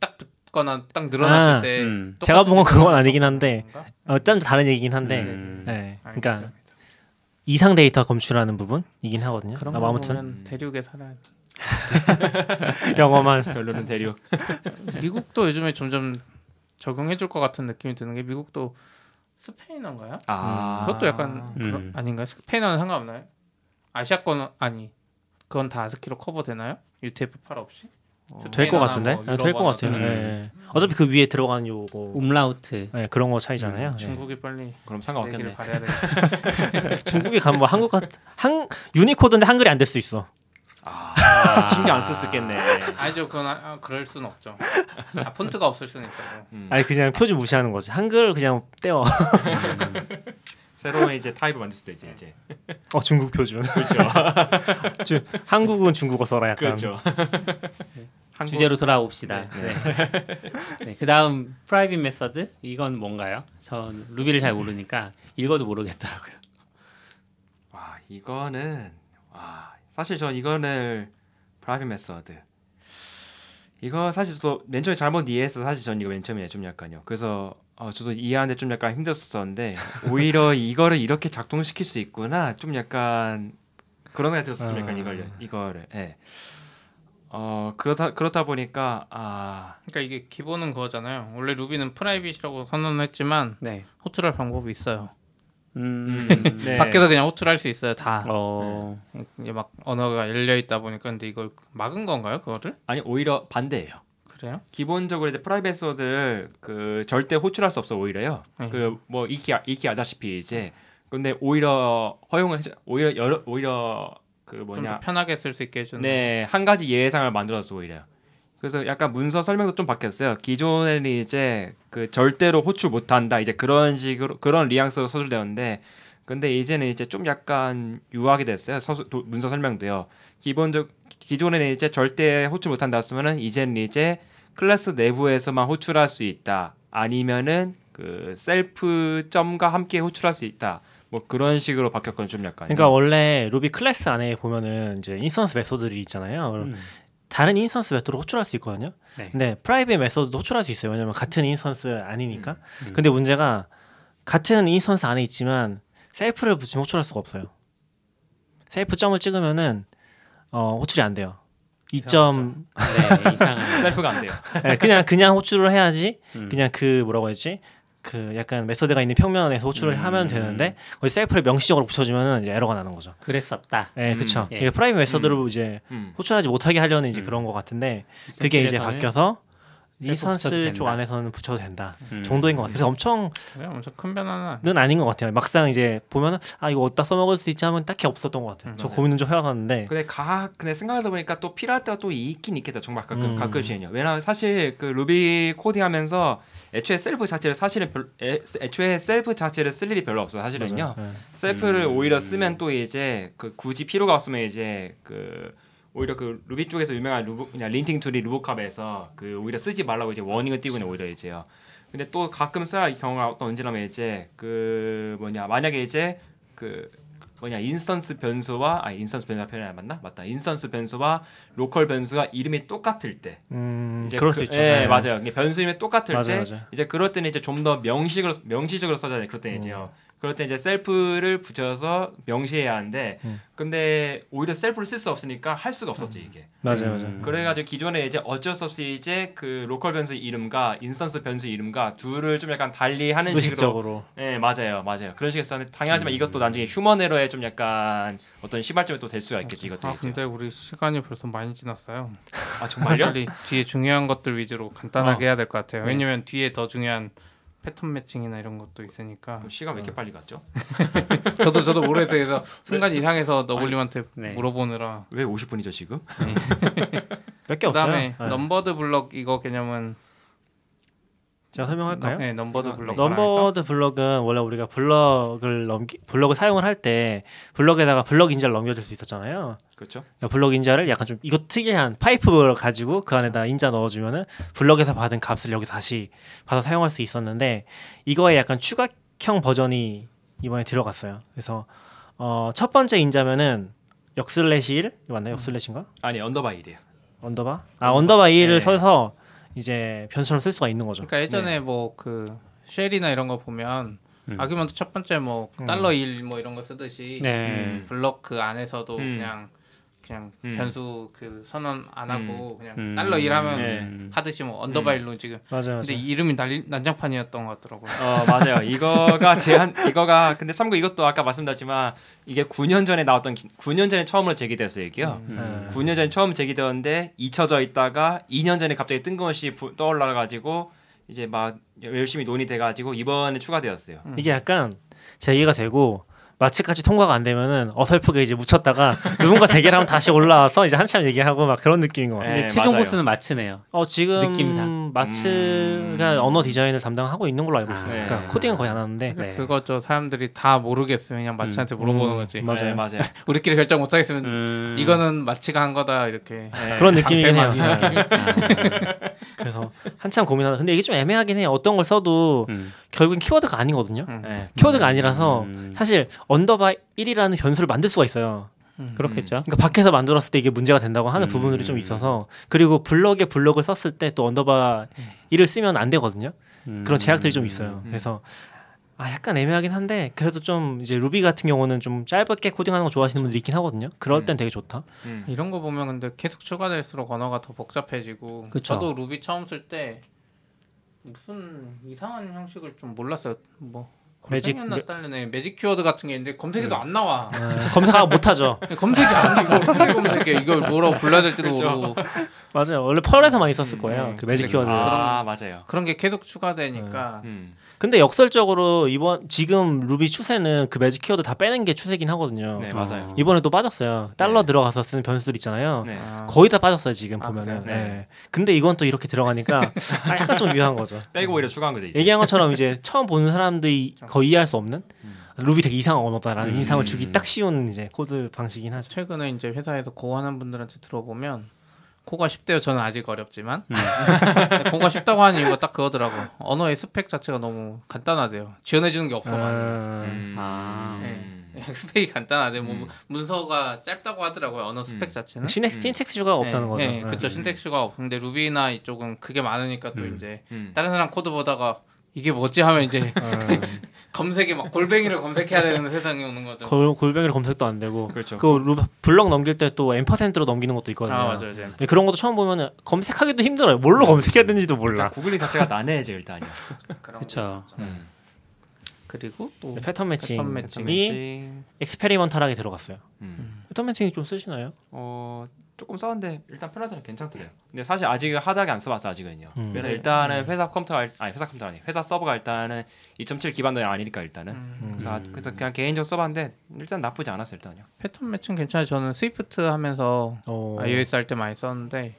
딱 붙거나 딱 늘어났을 아, 때 음. 제가 본 건 그건 아니긴 한데? 어, 딴 다른 얘기긴 한데 음. 네. 그러니까 알겠습니다. 이상 데이터 검출하는 부분이긴 하거든요. 그런 아, 거 아무튼 대륙에 살아야 돼. *laughs* 영어만 별로는 대륙. 미국도 요즘에 점점 적용해 줄 것 같은 느낌이 드는 게 미국도 스페인어인가요? 아. 그것도 약간 음. 그런- 아닌가요? 스페인어는 상관없나요? 아시아권 아니 그건 다 아스키로 커버되나요? UTF-8 없이? 될것 스페인어나 같은데 뭐 네, 될것 유럽어나 같아요. 음. 예. 어차피 그 위에 들어가는 요거 음라우트. 네, 그런 거 차이잖아요. 예. 중국이 빨리 그럼 상관없겠네. *laughs* 중국에 가면 뭐 한국 같- 한 유니코드인데 한글이 안 될 수 있어. 아, 신경 안 썼었겠네. 아니죠, 그건 아, 아, 그럴 수는 없죠. 아, 폰트가 없을 수는 있어요. 음. 아니 그냥 표준 무시하는 거지. 한글 그냥 떼어. 새로운 이제 타입을 만들 수도 있지 이제. 어 중국 표준. 그렇죠. *laughs* 주- 한국은 중국어 써라 약간. 그렇죠. 한국- 주제로 돌아옵시다. 네. 네. 그다음 private method 이건 뭔가요? 전 Ruby를 잘 모르니까 읽어도 모르겠더라고요. 와 이거는 와 사실 저 이거는 private method 이거 사실 저도 맨 처음에 잘못 이해해서 사실 전 이거 맨 처음에 좀 약간요 그래서 어, 저도 이해하는데 좀 약간 힘들었었는데 *laughs* 오히려 이거를 이렇게 작동시킬 수 있구나 좀 약간 그런 생각이 들었어요 좀 약간 아. 이걸 이거를 예. 어 그렇다 그렇다 보니까 아 그러니까 이게 기본은 그거잖아요. 원래 Ruby는 private이라고 선언했지만 네. 호출할 방법이 있어요. 음. 네. 밖에서 그냥 호출할 수 있어요. 다. 어. 이제 막 언어가 열려 있다 보니까 근데 이걸 막은 건가요? 그거를? 아니 오히려 반대예요. 그래요? 기본적으로 이제 private method를 그 절대 호출할 수 없어 오히려요. 네. 그뭐 익히 익히 아다시피 이제 근데 오히려 허용을 해줘- 오히려 여러 오히려 그 뭐냐 편하게 쓸 수 있게 해주는. 네한 가지 예상을 만들었어 오히려. 그래서 약간 문서 설명도 좀 바뀌었어요. 기존에는 이제 그 절대로 호출 못한다 이제 그런 식으로 그런 뉘앙스로 서술되었는데 근데 이제는 이제 좀 약간 유하게 됐어요. 서술 도- 문서 설명도요. 기본적 기존에는 이제 절대 호출 못한다 했으면은 이제는 이제 클래스 내부에서만 호출할 수 있다. 아니면은 그 셀프 점과 함께 호출할 수 있다. 뭐 그런 식으로 바뀌었거든요. 좀 약간. 그러니까 원래 루비 클래스 안에 보면은 이제 instance method들이 있잖아요. 음. 다른 instance method로 호출할 수 있거든요. 네. 근데 private method도 호출할 수 있어요. 왜냐면 같은 instance 안이니까. 음. 근데 문제가 같은 instance 안에 있지만 self를 붙이면 호출할 수가 없어요. 셀프 점을 찍으면은 어, 호출이 안 돼요. 이점 네, 이상한. self가 안 돼요. *laughs* 네, 그냥 그냥 호출을 해야지. 음. 그냥 그 뭐라고 해야지? 그 약간 method가 있는 평면에서 호출을 음. 하면 되는데 거기 self를 명시적으로 붙여주면은 이제 에러가 나는 거죠. 그랬었다. 네, 음, 그렇죠. 예. 이게 private method로 이제 음. 호출하지 못하게 하려는 이제 음. 그런 것 같은데 그게 이제 2.7에서는 바뀌어서 instance 된다. 쪽 안에서는 붙여도 된다 음. 정도인 것 같아요. 그래서 엄청 그래 엄청 큰 변화는 아닌 것 같아요. 막상 이제 보면은 아 이거 어디다 써먹을 수 있지 하면 딱히 없었던 것 같아요. 음, 저 맞아요. 고민은 좀 해왔는데 근데 가 근데 생각하다 보니까 또 필요할 때가 또 있긴 있겠다 정말 가끔 음. 가끔씩은요. 왜냐면 사실 그 루비 코딩하면서 애초에 셀프 자체를 사실은 별, 애, 애초에 셀프 자체를 쓸 일이 별로 없어 요 사실은요. 네. self를 음. 오히려 쓰면 또 이제 그 굳이 필요가 없으면 이제 그 오히려 그 루비 쪽에서 유명한 루브 그냥 linting tool인 RuboCop에서 그 오히려 쓰지 말라고 이제 warning을 띄고는 오히려 이제요. 근데 또 가끔 써야 할 경우가 어떤 언제라면 이제 그 뭐냐 만약에 이제 그 뭐냐 instance 변수와 아 instance 변수가 표현이 안 맞나 맞다 instance 변수와 local 변수가 이름이 똑같을 때 음, 이제 그럴 그, 수 있죠. 예 네. 맞아요 변수 이름이 똑같을 맞아요, 때 맞아요. 이제 그럴 때는 이제 좀 더 명시적으로 명시적으로 써줘야 돼 그럴 때는 이제요 그럴 때 이제 self를 붙여서 명시해야 하는데 음. 근데 오히려 self를 쓸 수 없으니까 할 수가 없었지 이게. 맞아요, 음. 맞아요. 그래가지고 기존에 이제 어쩔 수 없이 이제 그 local 변수 이름과 instance 변수 이름과 둘을 좀 약간 달리 하는 식으로 의식적으로. 네 맞아요 맞아요 그런 식으로 썼는데 당연하지만 음. 이것도 나중에 human error에 좀 약간 어떤 시발점이 또 될 수가 있겠지 이것도 아 이제 근데 우리 시간이 벌써 많이 지났어요. 아 정말요? 빨리 뒤에 중요한 것들 위주로 간단하게 해야 될 것 같아요. 왜냐면 뒤에 더 중요한 pattern matching이나 이런 것도 있으니까 시간 왜 이렇게 빨리 갔죠? *laughs* 저도 저도 모르겠어요. 순간 이상해서 너블님한테 네. 물어보느라 왜 50분이죠 지금? *laughs* 몇 개 없어요. 그다음에 네. 넘버드 블럭 이거 개념은 제가 설명할까요? 네, numbered 이거, 블럭 네. numbered block은 원래 우리가 블럭을 넘기 블럭을 사용을 할 때 블럭에다가 블럭 인자를 넘겨줄 수 있었잖아요. 그렇죠? 그러니까 블럭 인자를 약간 좀 이거 특이한 파이프를 가지고 그 안에다 인자 넣어주면은 블럭에서 받은 값을 여기 다시 받아 사용할 수 있었는데 이거에 약간 추가형 버전이 이번에 들어갔어요. 그래서 어, 첫 번째 인자면은 역슬래시 1 이거 맞나요? 역슬래시인가? 아니 underbar 일이에요. underbar? 아 underbar 1을 네. 써서 이제 변수로 쓸 수가 있는 거죠. 그러니까 예전에 뭐 그 shell이나 이런 거 보면 음. argument 첫 번째 뭐 음. 달러 1뭐 이런 거 쓰듯이 네. 음. 블럭 그 안에서도 음. 그냥 그냥 음. 변수 그 선언 안 하고 그냥 음. 달러 1 하면 네. 하듯이 뭐 underbar 음. 1로 지금 맞아요, 맞아요. 근데 이름이 난, 난장판이었던 것 같더라고요. 어 맞아요. 이거가 *laughs* 제한 이거가 근데 참고 이것도 아까 말씀드렸지만 이게 9년 전에 나왔던 기- 9년 전에 처음으로 제기됐어요 이게요. 음. 9년 전에 처음 제기되었는데 잊혀져 있다가 2년 전에 갑자기 뜬금없이 부- 떠올라 가지고 이제 막 열심히 논의돼 가지고 이번에 추가되었어요. 이게 약간 제기가 되고 마츠까지 통과가 안 되면은 어설프게 이제 묻혔다가 *laughs* 누군가 제기를 하면 다시 올라와서 이제 한참 얘기하고 막 그런 느낌인 것 같아요. 네, 근데 최종 맞아요. 보스는 마츠네요. 어 지금 느낌상. 마츠가 음. 언어 디자인을 담당하고 있는 걸로 알고 있어요. 아, 그러니까 네. 코딩은 거의 안 하는데 네. 그거 저 사람들이 다 모르겠어요. 그냥 마츠한테 물어보는 음, 거지. 맞아요. 네, 맞아요. *laughs* 우리끼리 결정 못 하겠으면 음. 이거는 마츠가 한 거다 이렇게. 네. 그런 느낌이긴 해요. 방패막이. *laughs* 그래서 한참 고민하다. 근데 이게 좀 애매하긴 해요. 어떤 걸 써도 음. 결국엔 키워드가 아니거든요. 음. 네. 키워드가 아니라서 음. 사실 underbar 1이라는 변수를 만들 수가 있어요. 그렇겠죠. 그러니까 밖에서 만들었을 때 이게 문제가 된다고 하는 음. 부분들이 좀 있어서 그리고 블럭에 블럭을 썼을 때 또 underbar 1을 쓰면 안 되거든요. 음. 그런 제약들이 좀 있어요. 음. 그래서 아 약간 애매하긴 한데 그래도 좀 이제 루비 같은 경우는 좀 짧게 코딩하는 거 좋아하시는 분들이 있긴 하거든요. 그럴 땐 되게 좋다. 음. 이런 거 보면 근데 계속 추가될수록 언어가 더 복잡해지고 그쵸. 저도 루비 처음 쓸 때 무슨 이상한 형식을 좀 몰랐어요. 뭐 매직- 딸려네 매직 키워드 같은 게 있는데 검색해도 안 나와. 아, 검색하고 못하죠. *laughs* 검색이 안 돼. 이거 어떻게 검색해? 이걸 뭐라고 불러야 될지도 모르고 맞아요. 원래 펄에서 많이 썼을 거예요. 음, 그 매직 키워드. 아 맞아요. 그런 게 계속 추가되니까 음. 근데 역설적으로 이번 지금 루비 추세는 그 매직 키워드 다 빼는 게 추세긴 하거든요. 네 맞아요. 이번에 또 빠졌어요. 달러 네. 들어가서 쓰는 변수들 있잖아요. 네. 아, 거의 다 빠졌어요 지금 아, 보면은. 네. 네. 근데 이건 또 이렇게 들어가니까 *laughs* 아, 약간 좀 묘한 거죠. 빼고 오히려 추가한 거죠 이제. 얘기한 것처럼 이제 처음 보는 사람들이 거의 이해할 수 없는 루비 되게 이상한 언어다라는 음. 인상을 주기 딱 쉬운 이제 코드 방식이긴 하죠. 최근에 이제 회사에서 Go 하는 분들한테 들어보면 Go가 쉽대요. 저는 아직 어렵지만 음. Go가 쉽다고 하는 이유가 딱 그거더라고. 언어의 스펙 자체가 너무 간단하대요. 지원해 주는 게 없어. 많이. 음. 음. 아. 음. 네. 스펙이 간단하대. 뭐 음. 문서가 짧다고 하더라고요. 언어 스펙 음. 자체는. 시넥 음. syntax가 없다는 네, 거죠. 네, 그렇죠. 음. syntax가 없. 근데 루비나 이쪽은 그게 많으니까 또 음. 이제 음. 다른 사람 코드 보다가 이게 뭐지 하면 이제 음. *laughs* 검색에 막 골뱅이를 검색해야 되는 세상이 오는 거죠. 골, 골뱅이로 검색도 안 되고 그렇죠. 그 루, 블럭 넘길 때 또 m%로 넘기는 것도 있거든요. 아 맞아요, 이제. 근데 그런 것도 처음 보면은 검색하기도 힘들어요. 뭘로 검색해야 되는지도 몰라. 구글링 자체가 난해해져 일단요. *laughs* 있었죠. 음. 그리고 또 패턴 매칭이 패턴. 매칭. experimental하게 들어갔어요. 음. 패턴 매칭이 좀 쓰시나요? 어 조금 썼는데 일단 편하더라 괜찮더래요. 근데 사실 아직 hard하게 안 써봤어 아직은요. 음. 왜냐면 일단은 회사 컴퓨터가 일- 아니 회사 컴퓨터 아니 회사 서버가 일단은 2.7 기반도 아니니까 일단은. 음, 그래서, 아- 그래서 그냥 개인적으로 써봤는데 일단 나쁘지 않았어요 일단요. 패턴 매칭 괜찮아요. 저는 Swift 하면서 어. iOS 할 때 많이 썼는데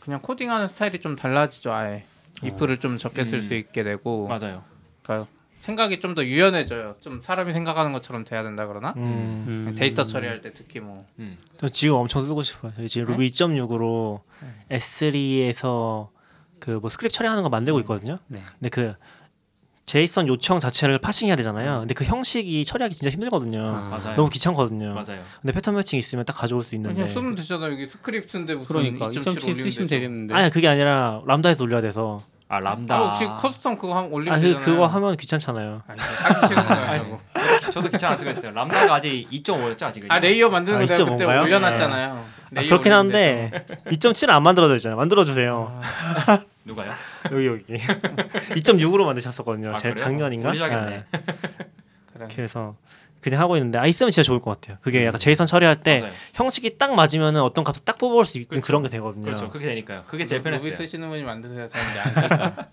그냥 코딩하는 스타일이 좀 달라지죠. 아예 if를 좀 적게 쓸 음. 수 있게 되고 맞아요. 그러니까 생각이 좀 더 유연해져요. 좀 사람이 생각하는 것처럼 돼야 된다 그러나 음. 음. 데이터 처리할 때 특히 뭐 음. 저 지금 엄청 쓰고 싶어요. 저희 지금 루비 2.6으로 S3에서 그 뭐 스크립트 처리하는 거 만들고 있거든요. 네. 근데 그 JSON 요청 자체를 parsing해야 되잖아요. 근데 그 형식이 처리하기 진짜 힘들거든요. 아. 맞아요. 너무 귀찮거든요. 맞아요. 근데 패턴 매칭 있으면 딱 가져올 수 있는데. 그냥 쓰면 되잖아. 여기 스크립트인데 무슨 그러니까 2.7 2.7 올리면 쓰시면. 되겠는데. 아니 그게 아니라 Lambda에서 올려야 돼서 아 람다. 아, 혹시 custom 그거 하면 올리면 아, 그, 되잖아요. 그거 하면 귀찮잖아요. 아, 싫은 거예요. 저도 귀찮아 쓰고 있어요. Lambda가 아직 2.5였죠 아직. 아 layer 만드는 아, 거 내가 그때 2.5인가요? 올려놨잖아요. 아, layer 그렇긴. 한데 2.7은 안 만들어져 있잖아요. 만들어 주세요. 누가요? *laughs* 여기 여기 2.6으로 만드셨었거든요. 아, 제? 작년인가? 네. 그래. 그래서 그냥 하고 있는데 아 있으면 진짜 좋을 것 같아요. 그게 약간 JSON 처리할 때 맞아요. 형식이 딱 맞으면은 어떤 값을 딱 뽑아올 수 있는 그렇죠. 그런 게 되거든요. 그렇죠. 그게 되니까요. 그게 제일 루비 편했어요. 쓰시는 분이 만드세요. *laughs*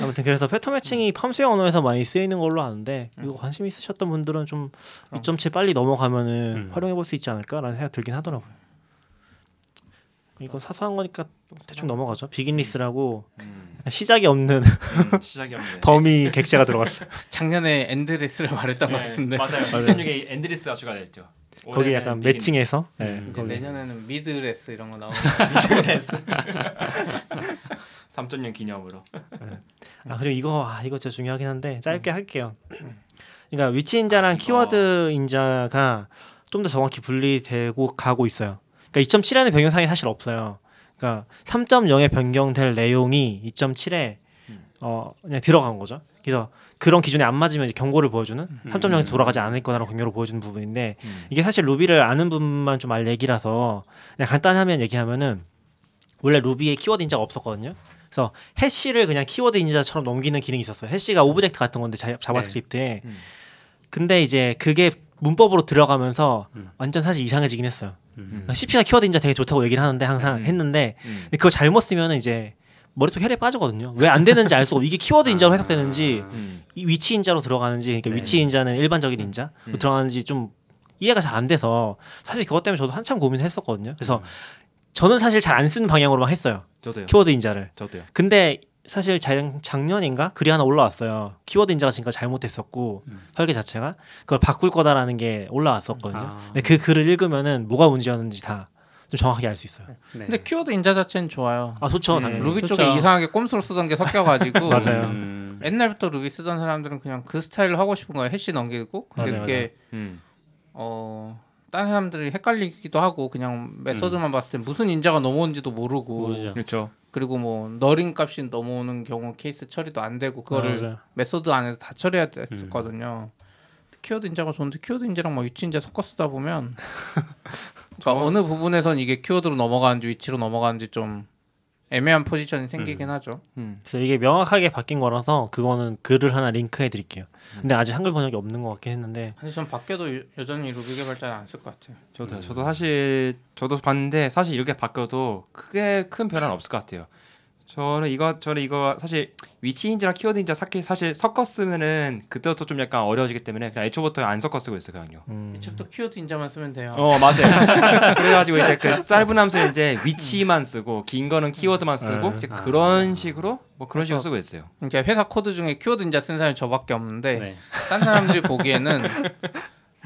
아무튼 그래서 패턴 매칭이 함수형 언어에서 많이 쓰이는 걸로 아는데 이거 관심 있으셨던 분들은 좀 2.7 빨리 넘어가면은 음. 활용해 볼 수 있지 않을까라는 생각 들긴 하더라고요. 이거 사소한 거니까 대충 넘어가죠. beginless라고 음, 시작이 없는 음, *laughs* 시작이 없네. 범위 객체가 들어갔어요. 작년에 endless를 말했던 것 네, 같은데 맞아요. 2.6에 endless가 추가됐죠. 거기 약간 beginless. 매칭해서 네, 음. 내년에는 midless 이런 거 나오고 *laughs* 3.0 *laughs* 기념으로. 아 그리고 이거 아 이거 진짜 중요하긴 한데 짧게 할게요. 그러니까 위치 인자랑 이거. 키워드 인자가 좀 더 정확히 분리되고 가고 있어요. 그러니까 2.7에는 변경사항이 사실 없어요. 그러니까 3.0에 변경될 내용이 2.7에 어 그냥 들어간 거죠. 그래서 그런 기준에 안 맞으면 이제 경고를 보여주는 3.0에서 돌아가지 않을 거라는 경고를 보여주는 부분인데 음. 이게 사실 루비를 아는 분만 좀 알 얘기라서 그냥 간단하면 얘기하면은 원래 루비에 키워드 인자가 없었거든요. 그래서 hash를 그냥 키워드 인자처럼 넘기는 기능이 있었어요. hash가 object 같은 건데 자, JavaScript에. 음. 근데 이제 그게 문법으로 들어가면서 음. 완전 사실 이상해지긴 했어요. 음. CP가 키워드 인자 되게 좋다고 얘기를 하는데 항상 음. 했는데 음. 그거 잘못 쓰면 이제 머릿속 혈에 빠지거든요. 왜 안 되는지 알 수가 없고 이게 키워드 인자로 해석되는지 음. 이 위치 인자로 들어가는지 그러니까 네. 위치 인자는 일반적인 인자로 음. 들어가는지 좀 이해가 잘 안 돼서 사실 그것 때문에 저도 한참 고민했었거든요. 그래서 저는 사실 잘 안 쓰는 방향으로만 했어요. 저도요. 키워드 인자를. 저도요. 근데 사실 작, 작년인가 글이 하나 올라왔어요. 키워드 인자가 지금까지 잘못됐었고 음. 설계 자체가 그걸 바꿀 거다라는 게 올라왔었거든요. 아. 근데 그 글을 읽으면은 뭐가 문제였는지 다 좀 정확하게 알 수 있어요. 네. 근데 키워드 인자 자체는 좋아요. 아 좋죠, 음, 당연히. 루비 그렇죠. 쪽에 이상하게 꼼수로 쓰던 게 섞여가지고 *laughs* 맞아요. 음. 옛날부터 루비 쓰던 사람들은 그냥 그 스타일을 하고 싶은 거예요. hash 넘기고 근데 맞아요, 그게 음. 어 다른 사람들이 헷갈리기도 하고 그냥 method만 봤을 때 무슨 인자가 넘어온지도 모르고 모르죠. 그렇죠. 그리고 뭐 nil인 값이 넘어오는 경우 케이스 처리도 안 되고 그거를 맞아요. method 안에서 다 처리해야 됐었거든요. 키워드 인자가 좋은데 키워드 인자랑 막 위치 인자 섞어 쓰다 보면 *laughs* 그러니까 어느 부분에선 이게 키워드로 넘어가는지 위치로 넘어가는지 좀 애매한 포지션이 생기긴 하죠. 음. 그래서 이게 명확하게 바뀐 거라서 그거는 글을 하나 링크해 드릴게요. 근데 아직 한글 번역이 없는 것 같긴 했는데 사실 전 바뀌어도 여- 여전히 루비 개발자는 안 쓸 것 같아요. 저도 저도 사실 저도 봤는데 사실 이렇게 바뀌어도 크게 큰 변화는 없을 것 같아요. 저는 이거 저는 이거 사실 위치 인자랑 키워드 인자 사실 사실 섞어 쓰면은 그때부터 좀 약간 어려워지기 때문에 그냥 애초부터 안 섞어 쓰고 있어요 그냥요. 음, 이쪽도 키워드 인자만 쓰면 돼요. 어 맞아요. *laughs* 그래가지고 이제 그 짧은 함수 이제 위치만 쓰고 긴 거는 키워드만 쓰고 음. 이제 아. 그런 식으로 뭐 그런 식으로 쓰고 있어요. 그러니까 회사 코드 중에 키워드 인자 쓴 사람이 저밖에 없는데 네. 딴 사람들이 보기에는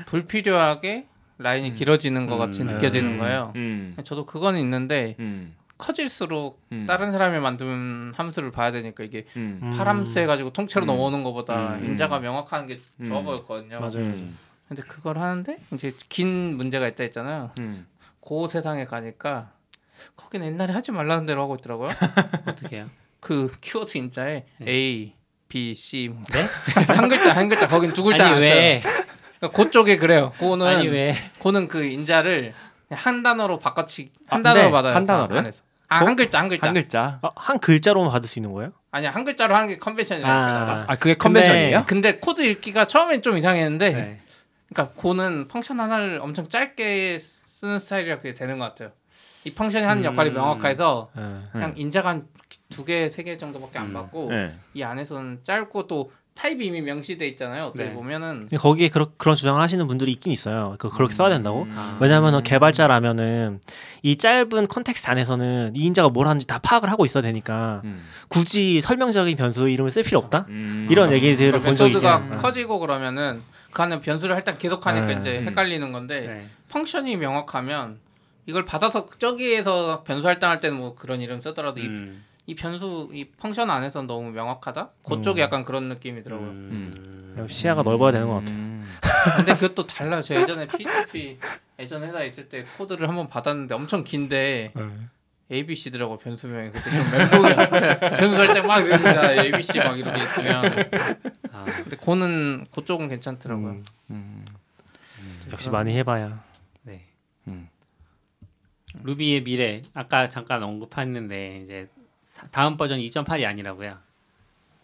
불필요하게 라인이 길어지는 것 같이 음. 느껴지는 음. 거예요. 음. 저도 그건 있는데 음. 커질수록 음. 다른 사람이 만든 함수를 봐야 되니까 이게 음. 음. params 해가지고 통째로 음. 넘어오는 것보다 음. 인자가 명확한 게 좋아 음. 보였거든요. 맞아요. 음. 근데 그걸 하는데 이제 긴 문제가 있다 했잖아요. 음. Go 세상에 가니까 거긴 옛날에 하지 말라는 대로 하고 있더라고요. *laughs* 어떻게 해요? 그 키워드 인자에 네. A, B, C 뭐한 글자 한 글자 거긴 두 글자 아니 안 왜? 써요. 그러니까 그쪽에 그래요. 그거는 아니 왜? 그거는 그 인자를 한 단어로 바꿔치 한 아, 단어로 네. 받아요. 한 단어로요? 안에서. 아, 한 글자 한 글자. 한 글자. 아, 한 글자로만 받을 수 있는 거예요? 아니야 한 글자로 하는 게 convention이라니까. 아, 아 그게 근데- convention이에요? 근데 코드 읽기가 처음엔 좀 이상했는데 네. 그러니까 Go는 function 하나를 엄청 짧게 쓰는 스타일이라 그게 되는 것 같아요. 이 function이 하는 역할이 음. 명확해서 네. 그냥 인자가 한두 개, 세 개 정도밖에 안 음. 받고 네. 이 안에서는 짧고 또 타입이 이미 명시돼 있잖아요. 어떻게 네. 보면은 거기에 그런 그런 주장을 하시는 분들이 있긴 있어요. 그 그렇게 써야 된다고. 아. 왜냐하면 개발자라면은 이 짧은 context 안에서는 이 인자가 뭘 하는지 다 파악을 하고 있어야 되니까 음. 굳이 설명적인 변수 이름을 쓸 필요 없다. 음. 이런 얘기들을 그러니까 본 적이 있어요. 커지고 그러면은 그 안에 변수를 할때 계속 하니까 네. 이제 음. 헷갈리는 건데 네. function이 명확하면 이걸 받아서 저기에서 변수 할당할 때는 뭐 그런 이름 쓰더라도 이, 음. 이 변수 이 펑션 안에서 너무 명확하다. 그쪽에 음. 약간 그런 느낌이더라고요. 음. 시야가 넓어야 되는 것 같아. 음. 근데 그것도 달라요. 저 예전에 PHP 예전 회사에 있을 때 코드를 한번 받았는데 엄청 긴데 A, B, C더라고 변수명이 그때 좀 멘붕이었어요. *laughs* 변수 살짝 막 이러니까 A, B, C 막 이렇게 있으면 아, 근데 고는 그쪽은 괜찮더라고요. 음, 음. 역시 많이 해봐야. 네. 음. 루비의 미래 아까 잠깐 언급했는데 이제 사- 다음 버전 2.8이 아니라고요.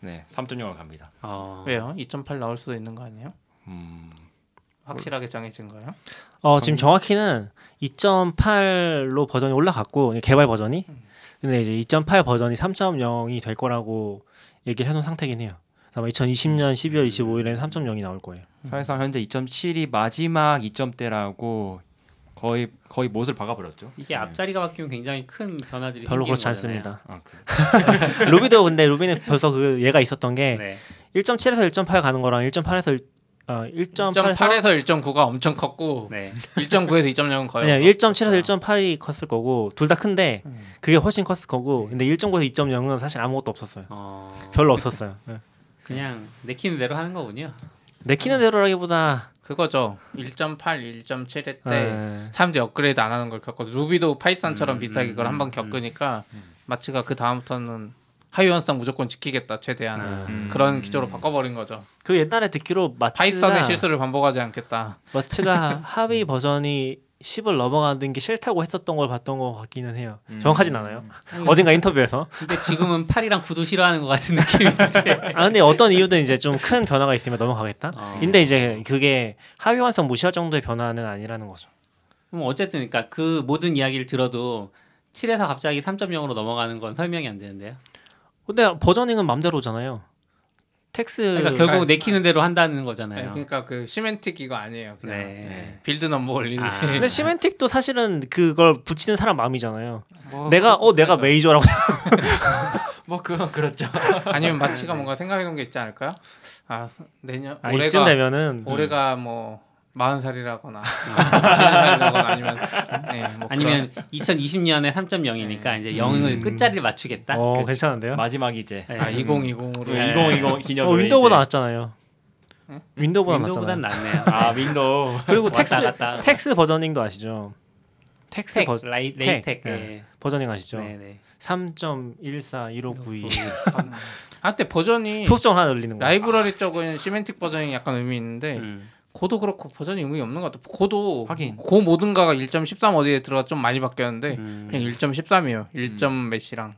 네, 3.0을 갑니다. 어, 왜요? 2.8 나올 수도 있는 거 아니에요? 음. 확실하게 정해진 거예요? 어 지금 정확히는 2.8로 버전이 올라갔고 개발 버전이 근데 이제 2.8 버전이 3.0이 될 거라고 얘기를 해놓은 상태긴 해요. 아마 2020년 12월 25일에는 3.0이 나올 거예요. 사실상 현재 2.7이 마지막 2점대라고 거의 거의 못을 박아버렸죠. 이게 네. 앞자리가 바뀌면 굉장히 큰 변화들이 별로 그렇지 거잖아요. 않습니다. 아, 그래. *laughs* 루비도 근데 루비는 벌써 그 얘가 있었던 게 네. 1.7에서 1.8 가는 거랑 1.8에서 어 1.8에서 1.8에서 1.9가 엄청 컸고 네. 1.9에서 2.0은 거의 아니야 없었- 1.7에서 1.8이 컸을 거고 둘 다 큰데 음. 그게 훨씬 컸을 거고 근데 1.9에서 2.0은 사실 아무것도 없었어요. 어, 별로 없었어요. 네. 그냥 내키는 대로 하는 거군요. 내키는 대로라기보다 그거죠. 1.8, 1.7회 때 네. 사람들이 업그레이드 안 하는 걸 겪어서 루비도 파이썬처럼 음, 비슷하게 그걸 음, 한번 음, 겪으니까 마츠가 그 다음부터는 하위호환성 무조건 지키겠다 최대한 음. 그런 기조로 바꿔버린 거죠. 그 옛날에 듣기로 마츠가 파이썬의 실수를 반복하지 않겠다. 마츠가 *laughs* 하위 버전이 10을 넘어가는 게 싫다고 했었던 걸 봤던 것 같기는 해요. 음. 정확하진 않아요. 어딘가 인터뷰에서. 근데 지금은 8이랑 9도 싫어하는 것 같은 느낌인데. *laughs* 아 근데 어떤 이유든 이제 좀 큰 변화가 있으면 넘어가겠다. 어. 근데 이제 그게 하위호환성 무시할 정도의 변화는 아니라는 거죠. 그럼 어쨌든 그러니까 그 모든 이야기를 들어도 7에서 갑자기 3.0으로 넘어가는 건 설명이 안 되는데요. 근데 versioning은 맘대로잖아요. TeX 그러니까 결국 내키는 대로 한다는 네, 거잖아요. 그러니까 그 semantic 이거 아니에요. 그냥 네. 네. build number 올리듯이. 아. 근데 시멘틱도 사실은 그걸 붙이는 사람 마음이잖아요. 뭐, 내가 어 내가 메이저라고 *laughs* 뭐 그건 그렇죠. 아니면 마치가 뭔가 생각해 놓은 게 있지 않을까요? 아 스- 내년 아, 올해가 되면은 올해가 뭐 마흔 살이라거나 *laughs* 살이라거나 아니면 네, 뭐 아니면 2020년에 3.0이니까 이제 0을 끝자리를 맞추겠다. 어 그치. 괜찮은데요? 마지막 이제 네. 그런, 아 2020으로 네. 2020 기념으로 어, 윈도우보다 이제. 낫잖아요. 윈도우보다 윈도우보단 낫잖아요. 낫네요. *laughs* 아 윈도우 그리고 텍스 갔다. 텍스 버저닝도 아시죠? 텍스 텍, 버, 라이, 텍, 레이텍. 네. 예. 버저닝 아시죠? 네네. 3.141592아 그때 버전이 소수점 하나 늘리는 거. 라이브러리 쪽은 시멘틱 버전이 약간 의미 있는데 음. 고도 그렇고 버전이 의미 없는 것 같아. 고도 하긴. 고 모든가가 1.13 어디에 들어가 좀 많이 바뀌었는데 음. 그냥 1.13이에요. 1점 몇이랑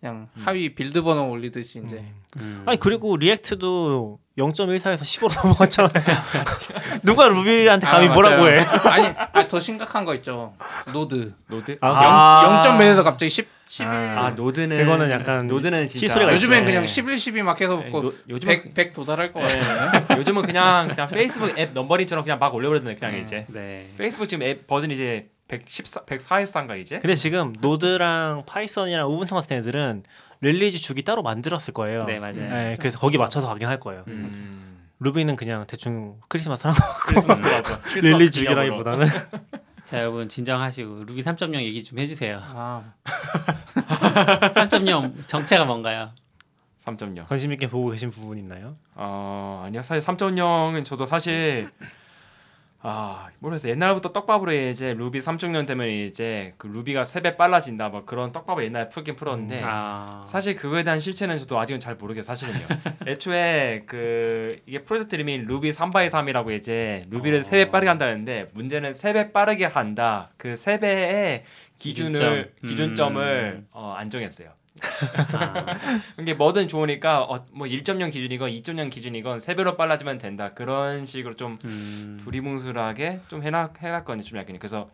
그냥 하위 빌드 번호 올리듯이 이제 음. 아니 그리고 React도 0.14에서 10으로 넘어갔잖아요. *laughs* 누가 루비한테 감히 아, 뭐라고 맞아요. 해? 아니, 아니 더 심각한 거 있죠. Node Node 아, 0. 0점 몇에서 갑자기 10 11 아 Node는 그거는 약간 Node는 진짜 희소리가 요즘엔. 그냥 11, 12 막 해서 네, 그 노- 요즘은 100, 100 도달할 것 같아요. *laughs* 요즘은 그냥 그냥 페이스북 앱 numbering처럼 그냥 막 올려버리는 그냥 이제 네. 페이스북 지금 앱 버전 이제 114 104일산가 이제 근데 지금 Node랑 파이썬이랑 우분투 같은 애들은 release 주기 따로 만들었을 거예요. 네 맞아요. 네, 그래서 거기 맞춰서 가긴 할 거예요. 음. 루비는 그냥 대충 *laughs* 크리스마스 하는 크리스마스라서 거 release 주기라기보다는 자 여러분 진정하시고 루비 3.0 얘기 좀 해주세요. 아, *laughs* 3.0 정체가 뭔가요? 3.0 관심 있게 보고 계신 부분 있나요? 어 아니요 사실 3.0은 저도 사실 아 모르겠어요 옛날부터 떡밥으로 이제 루비 3.0 되면 이제 그 루비가 세배 빨라진다 뭐 그런 떡밥을 옛날에 풀긴 풀었는데 아 사실 그거에 대한 실체는 저도 아직은 잘 모르게 사실은요. *laughs* 애초에 그 이게 프로젝트 이름이 루비 3 by 3이라고 이제 루비를 어. 세배 빠르게 한다는데 문제는 세배 빠르게 한다. 그세 배의 기준을 기준점. 기준점을 음. 어, 안 정했어요. 아, 이게 뭐든 좋으니까 어, 뭐 1.0 기준이건 2.0 기준이건 세 배로 빨라지면 된다. 그런 식으로 좀 음, 두리뭉술하게 좀 해놨 해놨거든요. 좀 약간 그래서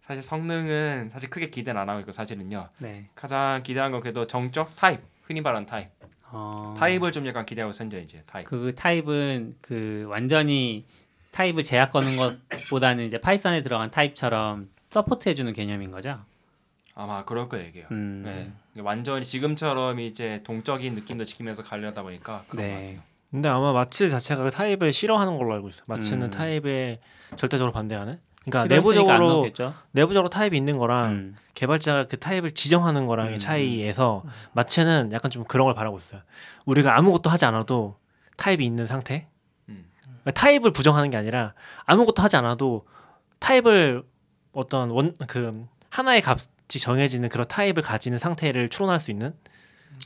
사실 성능은 사실 크게 기대는 안 하고 있고 사실은요. 네. 가장 기대한 건 그래도 정적 타입 흔히 말하는 타입. 어, 타입을 좀 약간 기대하고 있어 이제 타입. 그 타입은 그 완전히 타입을 제약 거는 것보다는 이제 파이썬에 들어간 타입처럼 support해주는 개념인 거죠. 아마 그럴 거예요 이게요. 음, 네. 완전히 지금처럼 이제 동적인 느낌도 지키면서 가려다 보니까 그런 것 네. 같아요. 근데 아마 마츠 자체가 그 타입을 싫어하는 걸로 알고 있어요. 마츠는 음. 타입에 절대적으로 반대하는. 그러니까 내부적으로. 내부적으로 타입이 있는 거랑 음, 개발자가 그 타입을 지정하는 거랑의 음. 차이에서 마츠는 약간 좀 그런 걸 바라고 있어요. 우리가 아무것도 하지 않아도 타입이 있는 상태. 음. 그러니까 타입을 부정하는 게 아니라 아무것도 하지 않아도 타입을 어떤 원 그 하나의 값 정해지는 그런 타입을 가지는 상태를 추론할 수 있는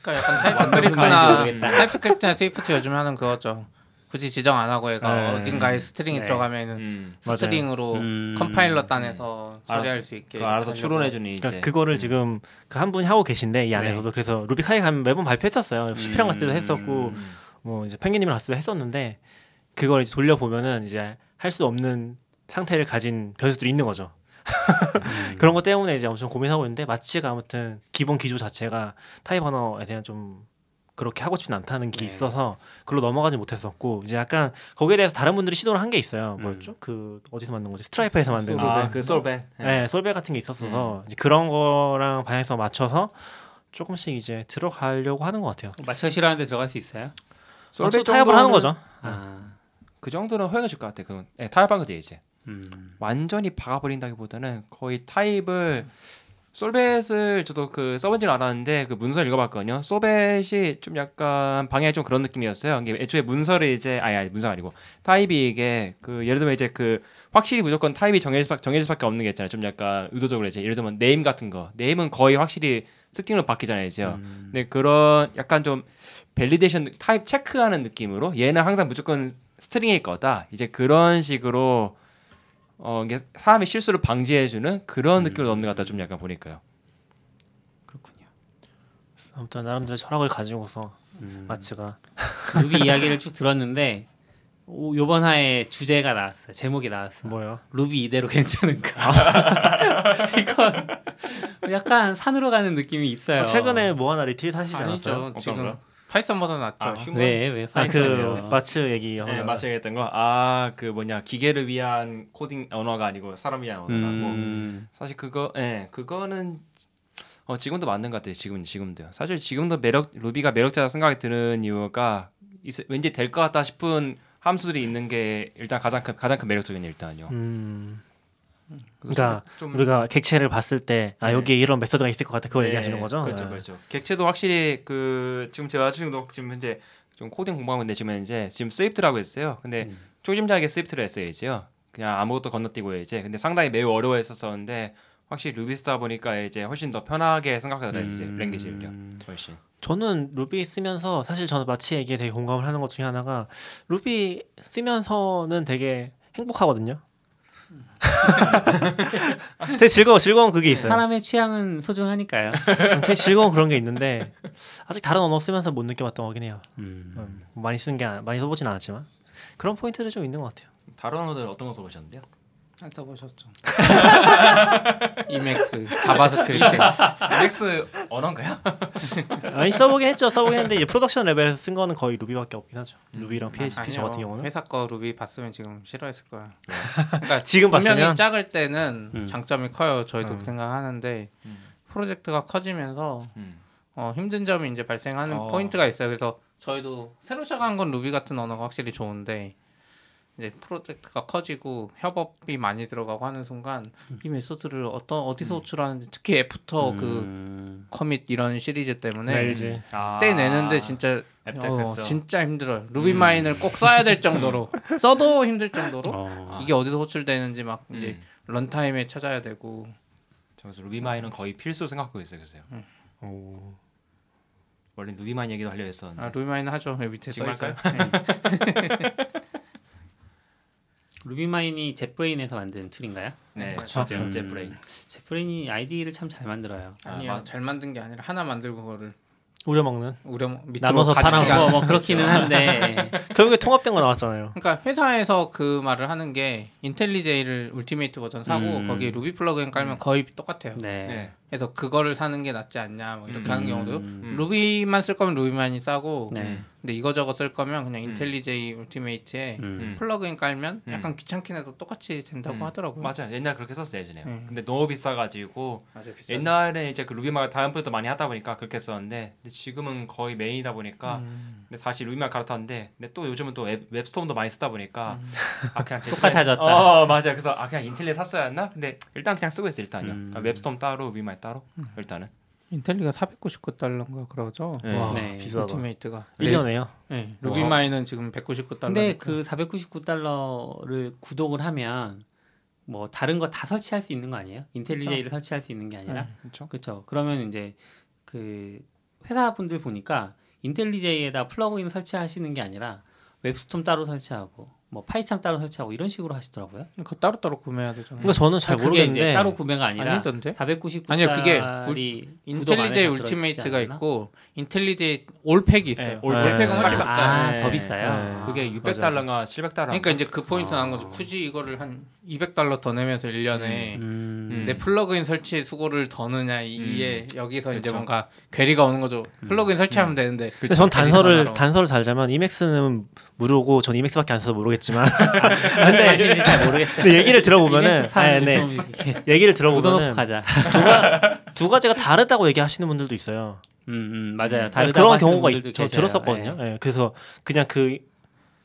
그러니까 약간 모르겠다. TypeScript나 Swift 요즘 하는 그거죠. 굳이 지정 안 하고 얘가 네. 어딘가에 string이 네. 들어가면은 음. string으로 음. 컴파일러 단에서 처리할 수 있게 알아서. 추론해주는 이제 그러니까 그거를 지금 그 한 분이 하고 계신데 이 안에서도 그래서 루비카이기 가면 매번 발표했었어요. 시피랑 갔을 때도 했었고 음. 뭐 이제 펭귄님이랑 갔을 때도 했었는데 그걸 이제 돌려 보면은 이제 할 수 없는 상태를 가진 변수들이 있는 거죠. 그런 것 때문에 이제 엄청 고민하고 있는데 마츠가 아무튼 기본 기조 자체가 타입 언어에 대한 좀 그렇게 하고 싶진 않다는 게 네. 있어서 그걸로 넘어가지 못했었고 이제 약간 거기에 대해서 다른 분들이 시도를 한 게 있어요. 음. 뭐였죠? 그 어디서 만든 거지? Stripe에서 만든 거. 아, 그 솔벤. 네, 솔베 같은 게 있었어서 이제 그런 거랑 방향성 맞춰서 조금씩 이제 들어가려고 하는 것 같아요. 마츠가 싫어하는데 들어갈 수 있어요? 어차피 타협을 하는 거죠. 아, 그 정도는 허용해 줄 것 같아. 그건 네, 타협한 거지 이제. 음. 완전히 박아버린다기보다는 거의 타입을 Sorbet을 저도 그 써본지는 않았는데 그 문서를 읽어봤거든요. Sorbet이 좀 약간 방향이 좀 그런 느낌이었어요. 이게 애초에 문서를 이제 아니 아니 문서가 아니고 타입이 이게 그 예를 들면 이제 그 확실히 무조건 타입이 정해질 수밖에 정해질 수밖에 없는 게 있잖아요. 좀 약간 의도적으로 이제 예를 들면 name 같은 거 name은 거의 확실히 string으로 바뀌잖아요. 이제 음. 근데 그런 약간 좀 validation 타입 체크하는 느낌으로 얘는 항상 무조건 string일 거다. 이제 그런 식으로 어 이게 사람의 실수를 방지해주는 그런 느낌을 넣는 것 같다. 좀 약간 보니까요. 그렇군요. 아무튼 나름대로 철학을 가지고서 음. 마츠가 *laughs* 루비 이야기를 쭉 들었는데 오, 요번 화에 주제가 나왔어요. 제목이 나왔어. 뭐요? 루비 이대로 괜찮은가? *laughs* 이건 약간 산으로 가는 느낌이 있어요. 아, 최근에 뭐 하나 리트윗 하시지. 않았어요? 지금? Python보다 낫죠. 아, 흉- 왜왜 아, 그 Python이요? 마츠 얘기 네, 마츠가 했던 거. 아 그 뭐냐 기계를 위한 코딩 언어가 아니고 사람 위한 언어라고. 음, 사실 그거 예 그거는 어 지금도 맞는 것 같아요. 지금 지금도요. 사실 지금도 매력 Ruby가 매력적이다 생각이 드는 이유가 있- 왠지 될 것 같다 싶은 함수들이 있는 게 일단 가장 큰 가장 큰 매력적인 일단요. 음, 그러니까 좀 우리가 객체를 봤을 때아 네. 여기에 이런 method가 있을 것 같다 그걸 네, 얘기하시는 거죠? 그렇죠, 네. 그렇죠. 객체도 확실히 그 지금 제가 지금도 지금 현재 좀 코딩 공부하고 있는데 지금 이제 지금 Swift라고 했어요. 근데 음. 초심자에게 Swift를 했어요, 이제요. 그냥 아무것도 건너뛰고 이제 근데 상당히 매우 어려워했었었는데 확실히 루비 쓰다 보니까 이제 훨씬 더 편하게 생각하더라고요, 이제 음. language를요. 훨씬. 저는 루비 쓰면서 사실 저는 마츠 얘기에 되게 공감을 하는 것 중에 하나가 루비 쓰면서는 되게 행복하거든요. *laughs* 되게 즐거워 즐거운 그게 있어요. 사람의 취향은 소중하니까요. 되게 즐거운 그런 게 있는데 아직 다른 언어 쓰면서 못 느껴봤던 거긴 해요. 음. 음, 많이 쓰는 게 많이 써보진 않았지만 그런 포인트들 좀 있는 것 같아요. 다른 언어들 어떤 거 써보셨는데요? 안 써보셨죠? *laughs* Emacs, JavaScript. Emacs 언어인가요? *laughs* 많이 써보긴 했죠. 써보긴 했는데 이제 production level에서 쓴 거는 거의 Ruby밖에 없긴 하죠. Ruby랑 PHP 저 아니요. 같은 경우는 회사 거 루비 봤으면 지금 싫어했을 거야. *laughs* 그러니까 지금 분명히 봤으면 작을 때는 음. 장점이 커요. 저희도 음. 생각하는데 프로젝트가 커지면서 음. 어, 힘든 점이 이제 발생하는 어. 포인트가 있어요. 그래서 저희도 새로 시작한 건 루비 같은 언어가 확실히 좋은데 이제 프로젝트가 커지고 협업이 많이 들어가고 하는 순간 이 method를 어떤 어디서 호출하는지 특히 after 그 음. commit 이런 시리즈 때문에 멜지 아. 떼내는데 진짜 앱텍스에서. 어, 진짜 힘들어요. RubyMine을 꼭 써야 될 정도로 *laughs* 써도 힘들 정도로 어. 이게 어디서 호출되는지 막 이제 음. runtime에 찾아야 되고 저기서 RubyMine은 거의 필수 생각하고 있어요, 그래서요. 오. 원래 RubyMine 얘기도 하려 했었는데. 아, RubyMine 하죠. 여기 밑에 써 있어요. *laughs* RubyMine이 JetBrains에서 만든 툴인가요? 네, 그렇죠. 맞아요. 음. JetBrains. JetBrains이 IDE를 참 잘 만들어요. 아, 아니요, 맞- 잘 만든 게 아니라 하나 만들고 그거를 우려 먹는 우려 밑으로 나눠서 같이 팔아 가- 뭐, 뭐 그렇기는 한데 *laughs* 결국에 통합된 거 나왔잖아요. 그러니까 회사에서 그 말을 하는 게 IntelliJ를 Ultimate 버전 사고 음. 거기에 Ruby plugin 깔면 거의 똑같아요. 네. 네. 그래서 그거를 사는 게 낫지 않냐 뭐 이렇게 음. 하는 경우도 음. Ruby만 쓸 거면 RubyMine이 싸고 네. 근데 이거저거 쓸 거면 그냥 음. IntelliJ Ultimate에 음. 음. plugin 깔면 음. 약간 귀찮긴 해도 똑같이 된다고 음. 하더라고요. 맞아. 옛날 그렇게 썼어요, 예전에. 음. 근데 너무 비싸가지고. 옛날에 이제 그 RubyMine가 다른 프로젝트 많이 하다 보니까 그렇게 썼는데 근데 지금은 거의 메인이다 보니까 음. 근데 다시 RubyMine 갈아탔는데 근데 또 요즘은 또 Web, WebStorm도 많이 쓰다 보니까 아 그냥 제 똑같아졌다. 어 맞아. 그래서 아 그냥 IntelliJ 샀어야 했나? 근데 일단 그냥 쓰고 있어 일단요. 음. 그러니까 WebStorm 따로 RubyMine 따로 일단은. IntelliJ가 499달러인가 그러죠. 네. 와 네. 비싸다. Ultimate가 1년에요. 네. RubyMine은 지금 199달러. 근데 그 499달러를 구독을 하면 뭐 다른 거 다 설치할 수 있는 거 아니에요? IntelliJ를 설치할 수 있는 게 아니라 그렇죠. 그렇죠. 그러면 이제 그 회사분들 보니까 IntelliJ에다 plugin 설치하시는 게 아니라 WebStorm 따로 설치하고 뭐 PyCharm 따로 설치하고 이런 식으로 하시더라고요. 그거 따로 따로 구매해야 되잖아요. 그러니까 저는 잘 아, 모르겠는데 따로 구매가 아니라 아니던데? 499달이 아니요, 그게 IntelliJ Ultimate가 있고 IntelliJ All Pack이 있어요. 네, All Pack. All Pack은 네. 훨씬. 아, 네. 더 비싸요. 네. 그게 맞아, 600달러인가 700달러. 그러니까 이제 그 포인트 아. 나온 거죠. 굳이 이거를 한 200달러 더 내면서 1년에 음. 음. 내 plugin 설치 수고를 더 넣냐 이에 여기서 이제 그쵸. 뭔가 괴리가 오는 거죠. plugin 설치하면 되는데 근데 전 단서를. 단서를 달자면 Emacs는 무료고 전 Emacs밖에 안 써서 모르겠 지만 *laughs* 근데 사실인지 잘 모르겠어요. 근데 얘기를 들어보면은 아, 네. 좀 이렇게 얘기를 들어보면은 가자. 두 가지가 다르다고 얘기하시는 분들도 있어요. 음, 음 맞아요. 네, 다르다고 그런 하시는 경우가 있, 저. 들었었거든요. 예. 예, 그래서 그냥 그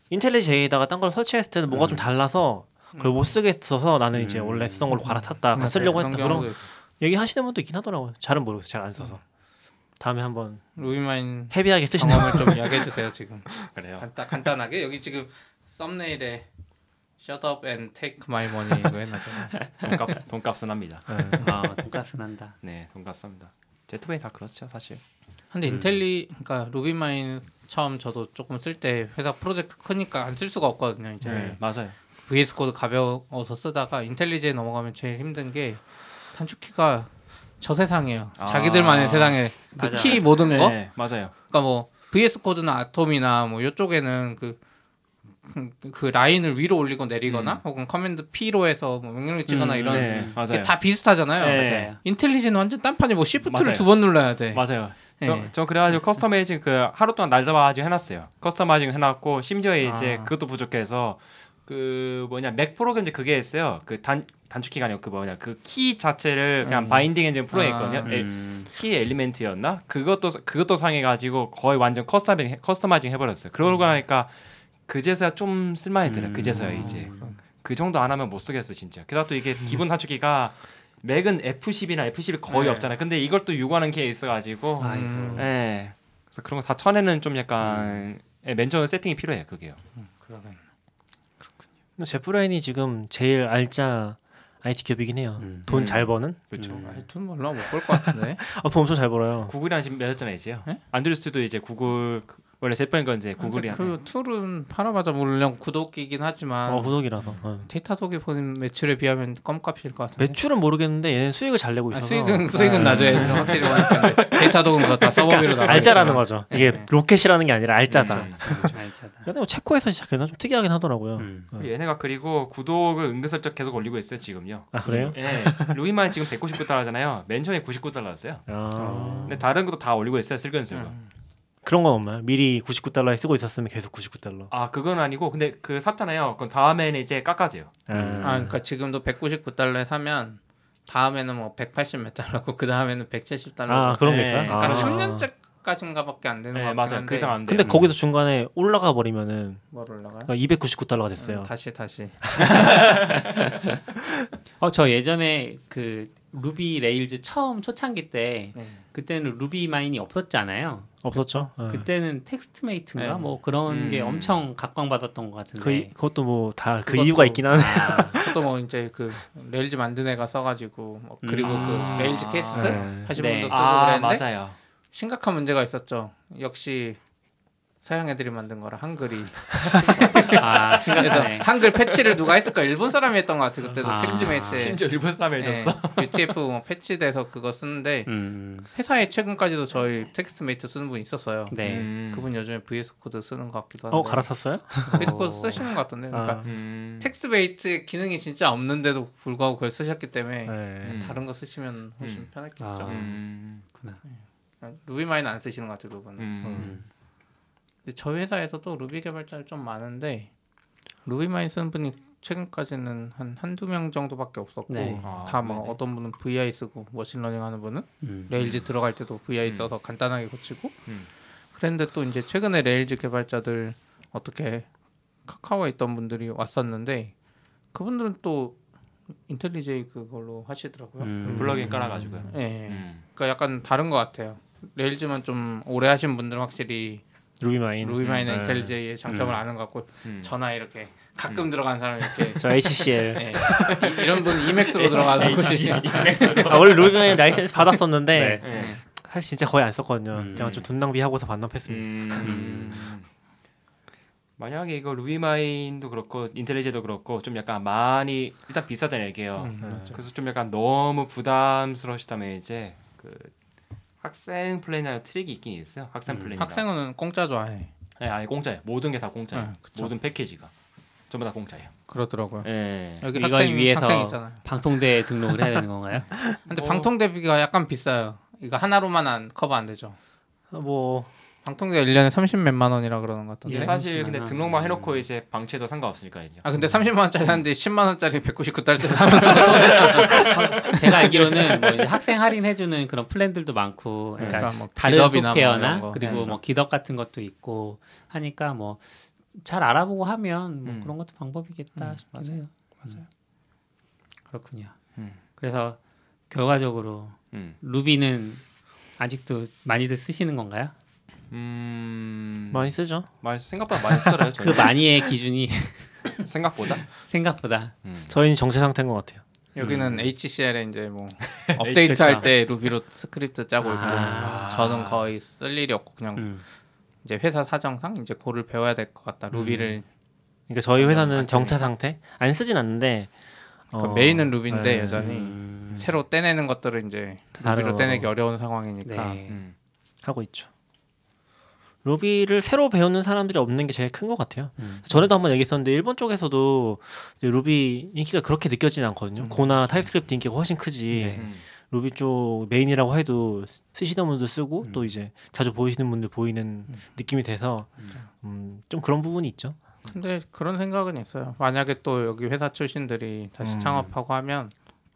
인텔리제이에다가 딴 걸 설치했을 때는 뭔가 좀 달라서 그걸 못 쓰겠어서 나는 이제 음. 원래 쓰던 걸로 갈아탔다 맞아요. 쓰려고 했다 그런 얘기 하시는 분도 있긴 하더라고요. 잘은 모르겠어요. 잘 안 써서. 다음에 한번 루이마인 헤비하게 쓰시는 경험을 좀 이야기해 주세요 지금. *laughs* 그래요. 간단 간단하게 여기 지금 썸네일에 Shut up and take my money 이거 해놨잖아요. *laughs* 돈값 돈값은 합니다. 아, 돈값은 한다. 네, 돈값 합니다. 제트웨이 다 그렇죠, 사실. 근데 IntelliJ 그러니까 RubyMine 처음 저도 조금 쓸 때 회사 프로젝트 크니까 안 쓸 수가 없거든요. 이제 네, 맞아요. VS Code 가벼워서 쓰다가 IntelliJ에 넘어가면 제일 힘든 게 단축키가 저 세상이에요. 아. 자기들만의 세상에 그. 키 모든 거. 네, 맞아요. 그러니까 뭐 VS 코드나 아톰이나 뭐 이쪽에는 그, 그, 그 라인을 위로 올리고 내리거나 혹은 command P로 해서 뭐 명령을 치거나 음, 이런 네. 다 비슷하잖아요. 네. 맞아요. IntelliJ는 완전 딴판이 뭐 shift를. 두 번 눌러야 돼. 맞아요. 네. 저, 저 그래가지고 customizing 그 하루 동안 날 잡아가지고 해놨어요. customizing 해놨고 심지어 이제 아. 그것도 부족해서 그 뭐냐 Mac 프로그램 이제 그게 있어요. 그 단 단축키가 아니고 그 뭐냐 그 키 자체를 그냥 음. binding 엔진 프로에 아. 있거든요. 에- 음, key element였나? 그것도 그것도 상해가지고 거의 완전 customizing customizing 해버렸어요. 그러고 나니까 그제서야 좀 쓸만해더라. 음. 그제서야 이제 그 정도 안 하면 못 쓰겠어 진짜. 게다가 또 이게 기본 단축키가 맥은 F10이나 F11 거의 네. 없잖아요. 근데 이걸 또 요구하는 게 있어가지고. 음. 예. 그래서 그런 거 다 쳐내는 좀 약간 예, 맨 처음 세팅이 필요해요. 그게요. 그러면 제프라인이 지금 제일 알짜 IT 기업이긴 해요. 음. 돈 음. 잘 버는? 그렇죠. 음. 돈 몰라 못볼것 같은데. *laughs* 아, 돈 엄청 잘 벌어요. 구글이랑 지금 맺었잖아요, 이제요. 예? 안드로스도 이제 구글 그- 원래 제프인 건 이제 구글이 그 tool은 팔아봤자 물론 구독이긴 하지만 어, 구독이라서. 어. Datadog에 보는 매출에 비하면 껌값일 것 같은데. 매출은 모르겠는데 얘는 수익을 잘 내고 아, 있어서. 수익은 수익은 네. 나중에 확실히 *laughs* Datadog은 그거 다 서버비로 나가. 알짜라는 거죠. 이게 네. 로켓이라는 게 아니라 알짜다. 음. 알짜다. 근데 뭐 체코에서 시작해서 좀 특이하긴 하더라고요. 음. 얘네가 그리고 구독을 은근슬쩍 계속 올리고 있어요, 지금요. 아 그래요? 예. 루이만 지금 199달러잖아요. 맨 처음에 99달러였어요. 아, 근데 다른 것도 다 올리고 있어요, 슬근슬근. 음. 그런 건 없나요? 미리 99달러에 쓰고 있었으면 계속 99달러. 아, 그건 아니고 근데 그 샀잖아요. 그건 다음에는 이제 깎아줘요. 아, 아, 그러니까 지금도 199달러에 사면 다음에는 뭐 180 몇 달러고 그 다음에는 170 달러. 아, 그런 게 네. 있어요? 그러니까 아. 3년째까지인가밖에 안 되는 거 네, 맞아요. 그 이상 안 돼. 근데 거기서 중간에 올라가 버리면은 뭘 올라가요? 299달러가 됐어요. 음, 다시 다시. *laughs* 어, 저 예전에 그 Ruby Rails 처음 초창기 때 네. 그때는 RubyMine이 없었잖아요. 없었죠? 어. 그때는 TextMate인가 네. 뭐 그런 게 음. 엄청 각광받았던 것그 같은데. 이- 그것도 뭐 다그 그것도- 이유가 있긴 하네. 아, 또뭐 이제 그 Rails 만든 애가 써가지고 뭐 그리고 음. 그 RailsCasts 네. 하신 네. 분도 쓰고 아, 그랬는데 맞아요. 심각한 문제가 있었죠. 역시 서양 애들이 만든 거라 한글이. *laughs* 아 그래서. 한글 패치를 누가 했을까? 일본 사람이 했던 것 같아 그때도 아. TextMate에. 심지어 일본 사람이 해줬어. 네, UTF 뭐 패치돼서 그거 쓰는데 음, 회사에 최근까지도 저희 TextMate 쓰는 분 있었어요. 네. 음. 그분 요즘에 VS Code 쓰는 것 같기도 한데. 어 갈아탔어요? VS Code 쓰시는 것 같던데. 그러니까 아, 음. TextMate 기능이 진짜 없는데도 불구하고 그걸 쓰셨기 때문에 네. 음. 다른 거 쓰시면 훨씬 음. 편했겠죠. 아. 음. RubyMine은 안 쓰시는 것 같아요, 그분은. 음. 근데 저희 회사에서도 루비 개발자를 좀 많은데 RubyMine 쓰는 분이 최근까지는 한 한두 명 정도밖에 없었고 네. 아, 다막 네네. 어떤 분은 VI 쓰고 machine learning 하는 분은 음. Rails 들어갈 때도 VI 음. 써서 간단하게 고치고 음. 그랬는데 또 이제 최근에 레일즈 개발자들 어떻게 카카오에 있던 분들이 왔었는데 그분들은 또 인텔리제이 그걸로 하시더라고요. 음. 플러그인 깔아가지고요. 예. 음. 그러니까 약간 다른 것 같아요. 레일즈만 좀 오래 하신 분들은 확실히 루비마인. 루비마인 음, 인텔리제이의 장점을 음. 아는 것 같고 음. 전화 이렇게 가끔 들어간 사람 이렇게 저 HCL. 예. *laughs* 이- 이런 분 이맥스로 들어가서 굳이 *laughs* 아, 원래 루비는 라이센스 받았었는데 네. 네. 사실 진짜 거의 안 썼거든요. 음. 그냥 좀 돈 낭비하고서 반납했습니다. 음. 만약에 이거 RubyMine도 그렇고 IntelliJ도 그렇고 좀 약간 많이 일단 비싸잖아요 이게요. 음. 그래서 좀 약간 너무 부담스러우시다면 이제 그 학생 플랜이나 트릭이 있긴 있어요. 학생 음. 플랜이. 학생은 공짜 좋아해. 네, 아예 공짜예요. 모든 게 다 공짜예요. 네. 모든 패키지가 전부 다 공짜예요. 그러더라고요. 예. 여기 이걸 학생 위해서 학생. 방통대에 등록을 해야 되는 건가요? *laughs* 근데 뭐- 방통대비가 약간 비싸요. 이거 하나로만 안 커버 안 되죠. 뭐 방통대가 1년에 30 몇만 원이라 그러는 것 같던데. 이게 예, 사실 근데 은- 등록만 음. 해놓고 이제 방치해도 상관없으니까 이제. 아 근데 30만 원짜리 샀는데 10만 원짜리 199달러짜리 사면서. *laughs* 제가 알기로는 뭐 이제 학생 할인 해주는 그런 플랜들도 많고, 그러니까 그러니까 뭐 다른 뭐 소프트웨어나 거. 그리고 네. 뭐 기덕 같은 것도 있고 하니까 뭐 잘 알아보고 하면 뭐 음. 그런 것도 방법이겠다 음, 싶긴 맞아요. 해요. 맞아요. 그렇군요. 음. 그래서 결과적으로 음. Ruby는 아직도 많이들 쓰시는 건가요? 음. 많이 쓰죠. 많이 생각보다 많이 쓰더라요. 그. 많이의 기준이 *laughs* 생각보다. 생각보다 음. 저희는 정체 상태인 것 같아요. 여기는 HCL에 이제 뭐 *laughs* 업데이트. 할 때 Ruby로 스크립트 짜고 있고 아. 저는 거의 쓸 일이 없고 그냥 음. 이제 회사 사정상 이제 Go를 배워야 될 것 같다. Ruby를 그러니까 저희 회사는. 정체 상태 안 쓰진 않는데 그 어, main은 Ruby인데 네. 여전히 음. 새로 떼내는 것들을 이제 Ruby로 거 떼내기 어려운 상황이니까 네. 음. 하고 있죠. Ruby를 새로 배우는 사람들이 없는 게 제일 큰 것 같아요. 음. 전에도 한번 얘기했었는데 일본 쪽에서도 루비 인기가 그렇게 느껴지진 않거든요. Go나 TypeScript 인기가 훨씬 크지. 네. 음. 루비 쪽 main이라고 해도 쓰시는 분들 쓰고 음. 또 이제 자주 보이시는 분들 보이는 느낌이 돼서 음, 좀 그런 부분이 있죠. 근데 그런 생각은 있어요. 만약에 또 여기 회사 출신들이 다시 음. 창업하고 하면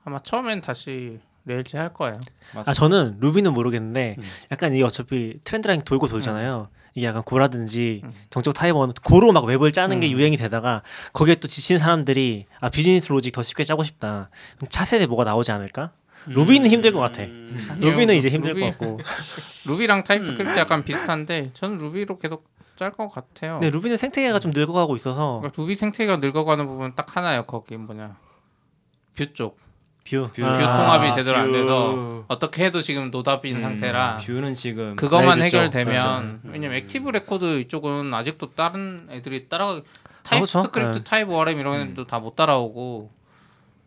아마 처음엔 다시 Rails 할 거예요. 맞아. 아 저는 Ruby는 모르겠는데 음. 약간 이게 어차피 트렌드란 돌고 돌잖아요. 이게 약간 Go라든지 음. 정적 타입 언어로 막 웹을 짜는 게 음. 유행이 되다가 거기에 또 지친 사람들이 아 business logic 더 쉽게 짜고 싶다. 그럼 차세대 뭐가 나오지 않을까? Ruby는 힘들 것 같아. 음. Ruby는 이제 Ruby- 힘들 것 같고. *laughs* Ruby랑 TypeScript 약간 비슷한데 저는 Ruby로 계속 짤것 같아요. 근데 Ruby는 생태계가 좀 늙어가고 있어서 그러니까 루비 생태계가 늙어가는 부분 딱 하나예요. 거기 뭐냐 view 쪽. view, view. view 아, 통합이 제대로 안 view. 돼서 어떻게 해도 지금 노답인 음, 상태라 view는 지금 그것만. 해결되면 맞아. 왜냐면 Active Record 이쪽은 아직도 다른 애들이 따라 그렇죠. TypeScript 네. TypeORM 이런 음. 애들도 다못 따라오고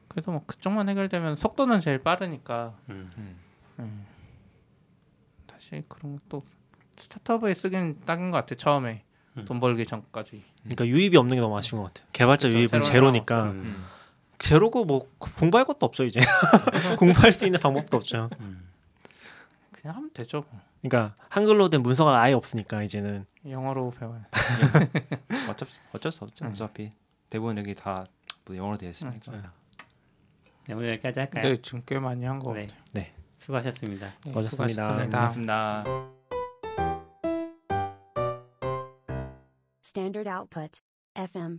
그래도 뭐 그쪽만 해결되면 속도는 제일 빠르니까 음. 음. 다시 그런 것도 스타트업에 쓰긴 딱인 것 같아 처음에 음. 돈 벌기 전까지 그러니까 유입이 없는 게 너무 아쉬운 것 같아요. 개발자 그쵸, 유입은 제로니까 음. 음. 제로고 뭐 공부할 것도 없죠 이제 *laughs* 공부할 수 있는 방법도 없죠. 음. 그냥 하면 되죠 뭐. 그러니까 한글로 된 문서가 아예 없으니까 이제는 영어로 배워요 *laughs* 어쩔 수- 어쩔 수 없죠. 음. 어차피 대부분 여기 다뭐 영어로 되어 있으니까. 네, 오늘 여기까지 할까요? 근데 지금 꽤 많이 한거 네. 같아요 수고하셨습니다. 네, 수고하셨습니다. 수고하셨습니다. 고맙습니다. Standard output. FM.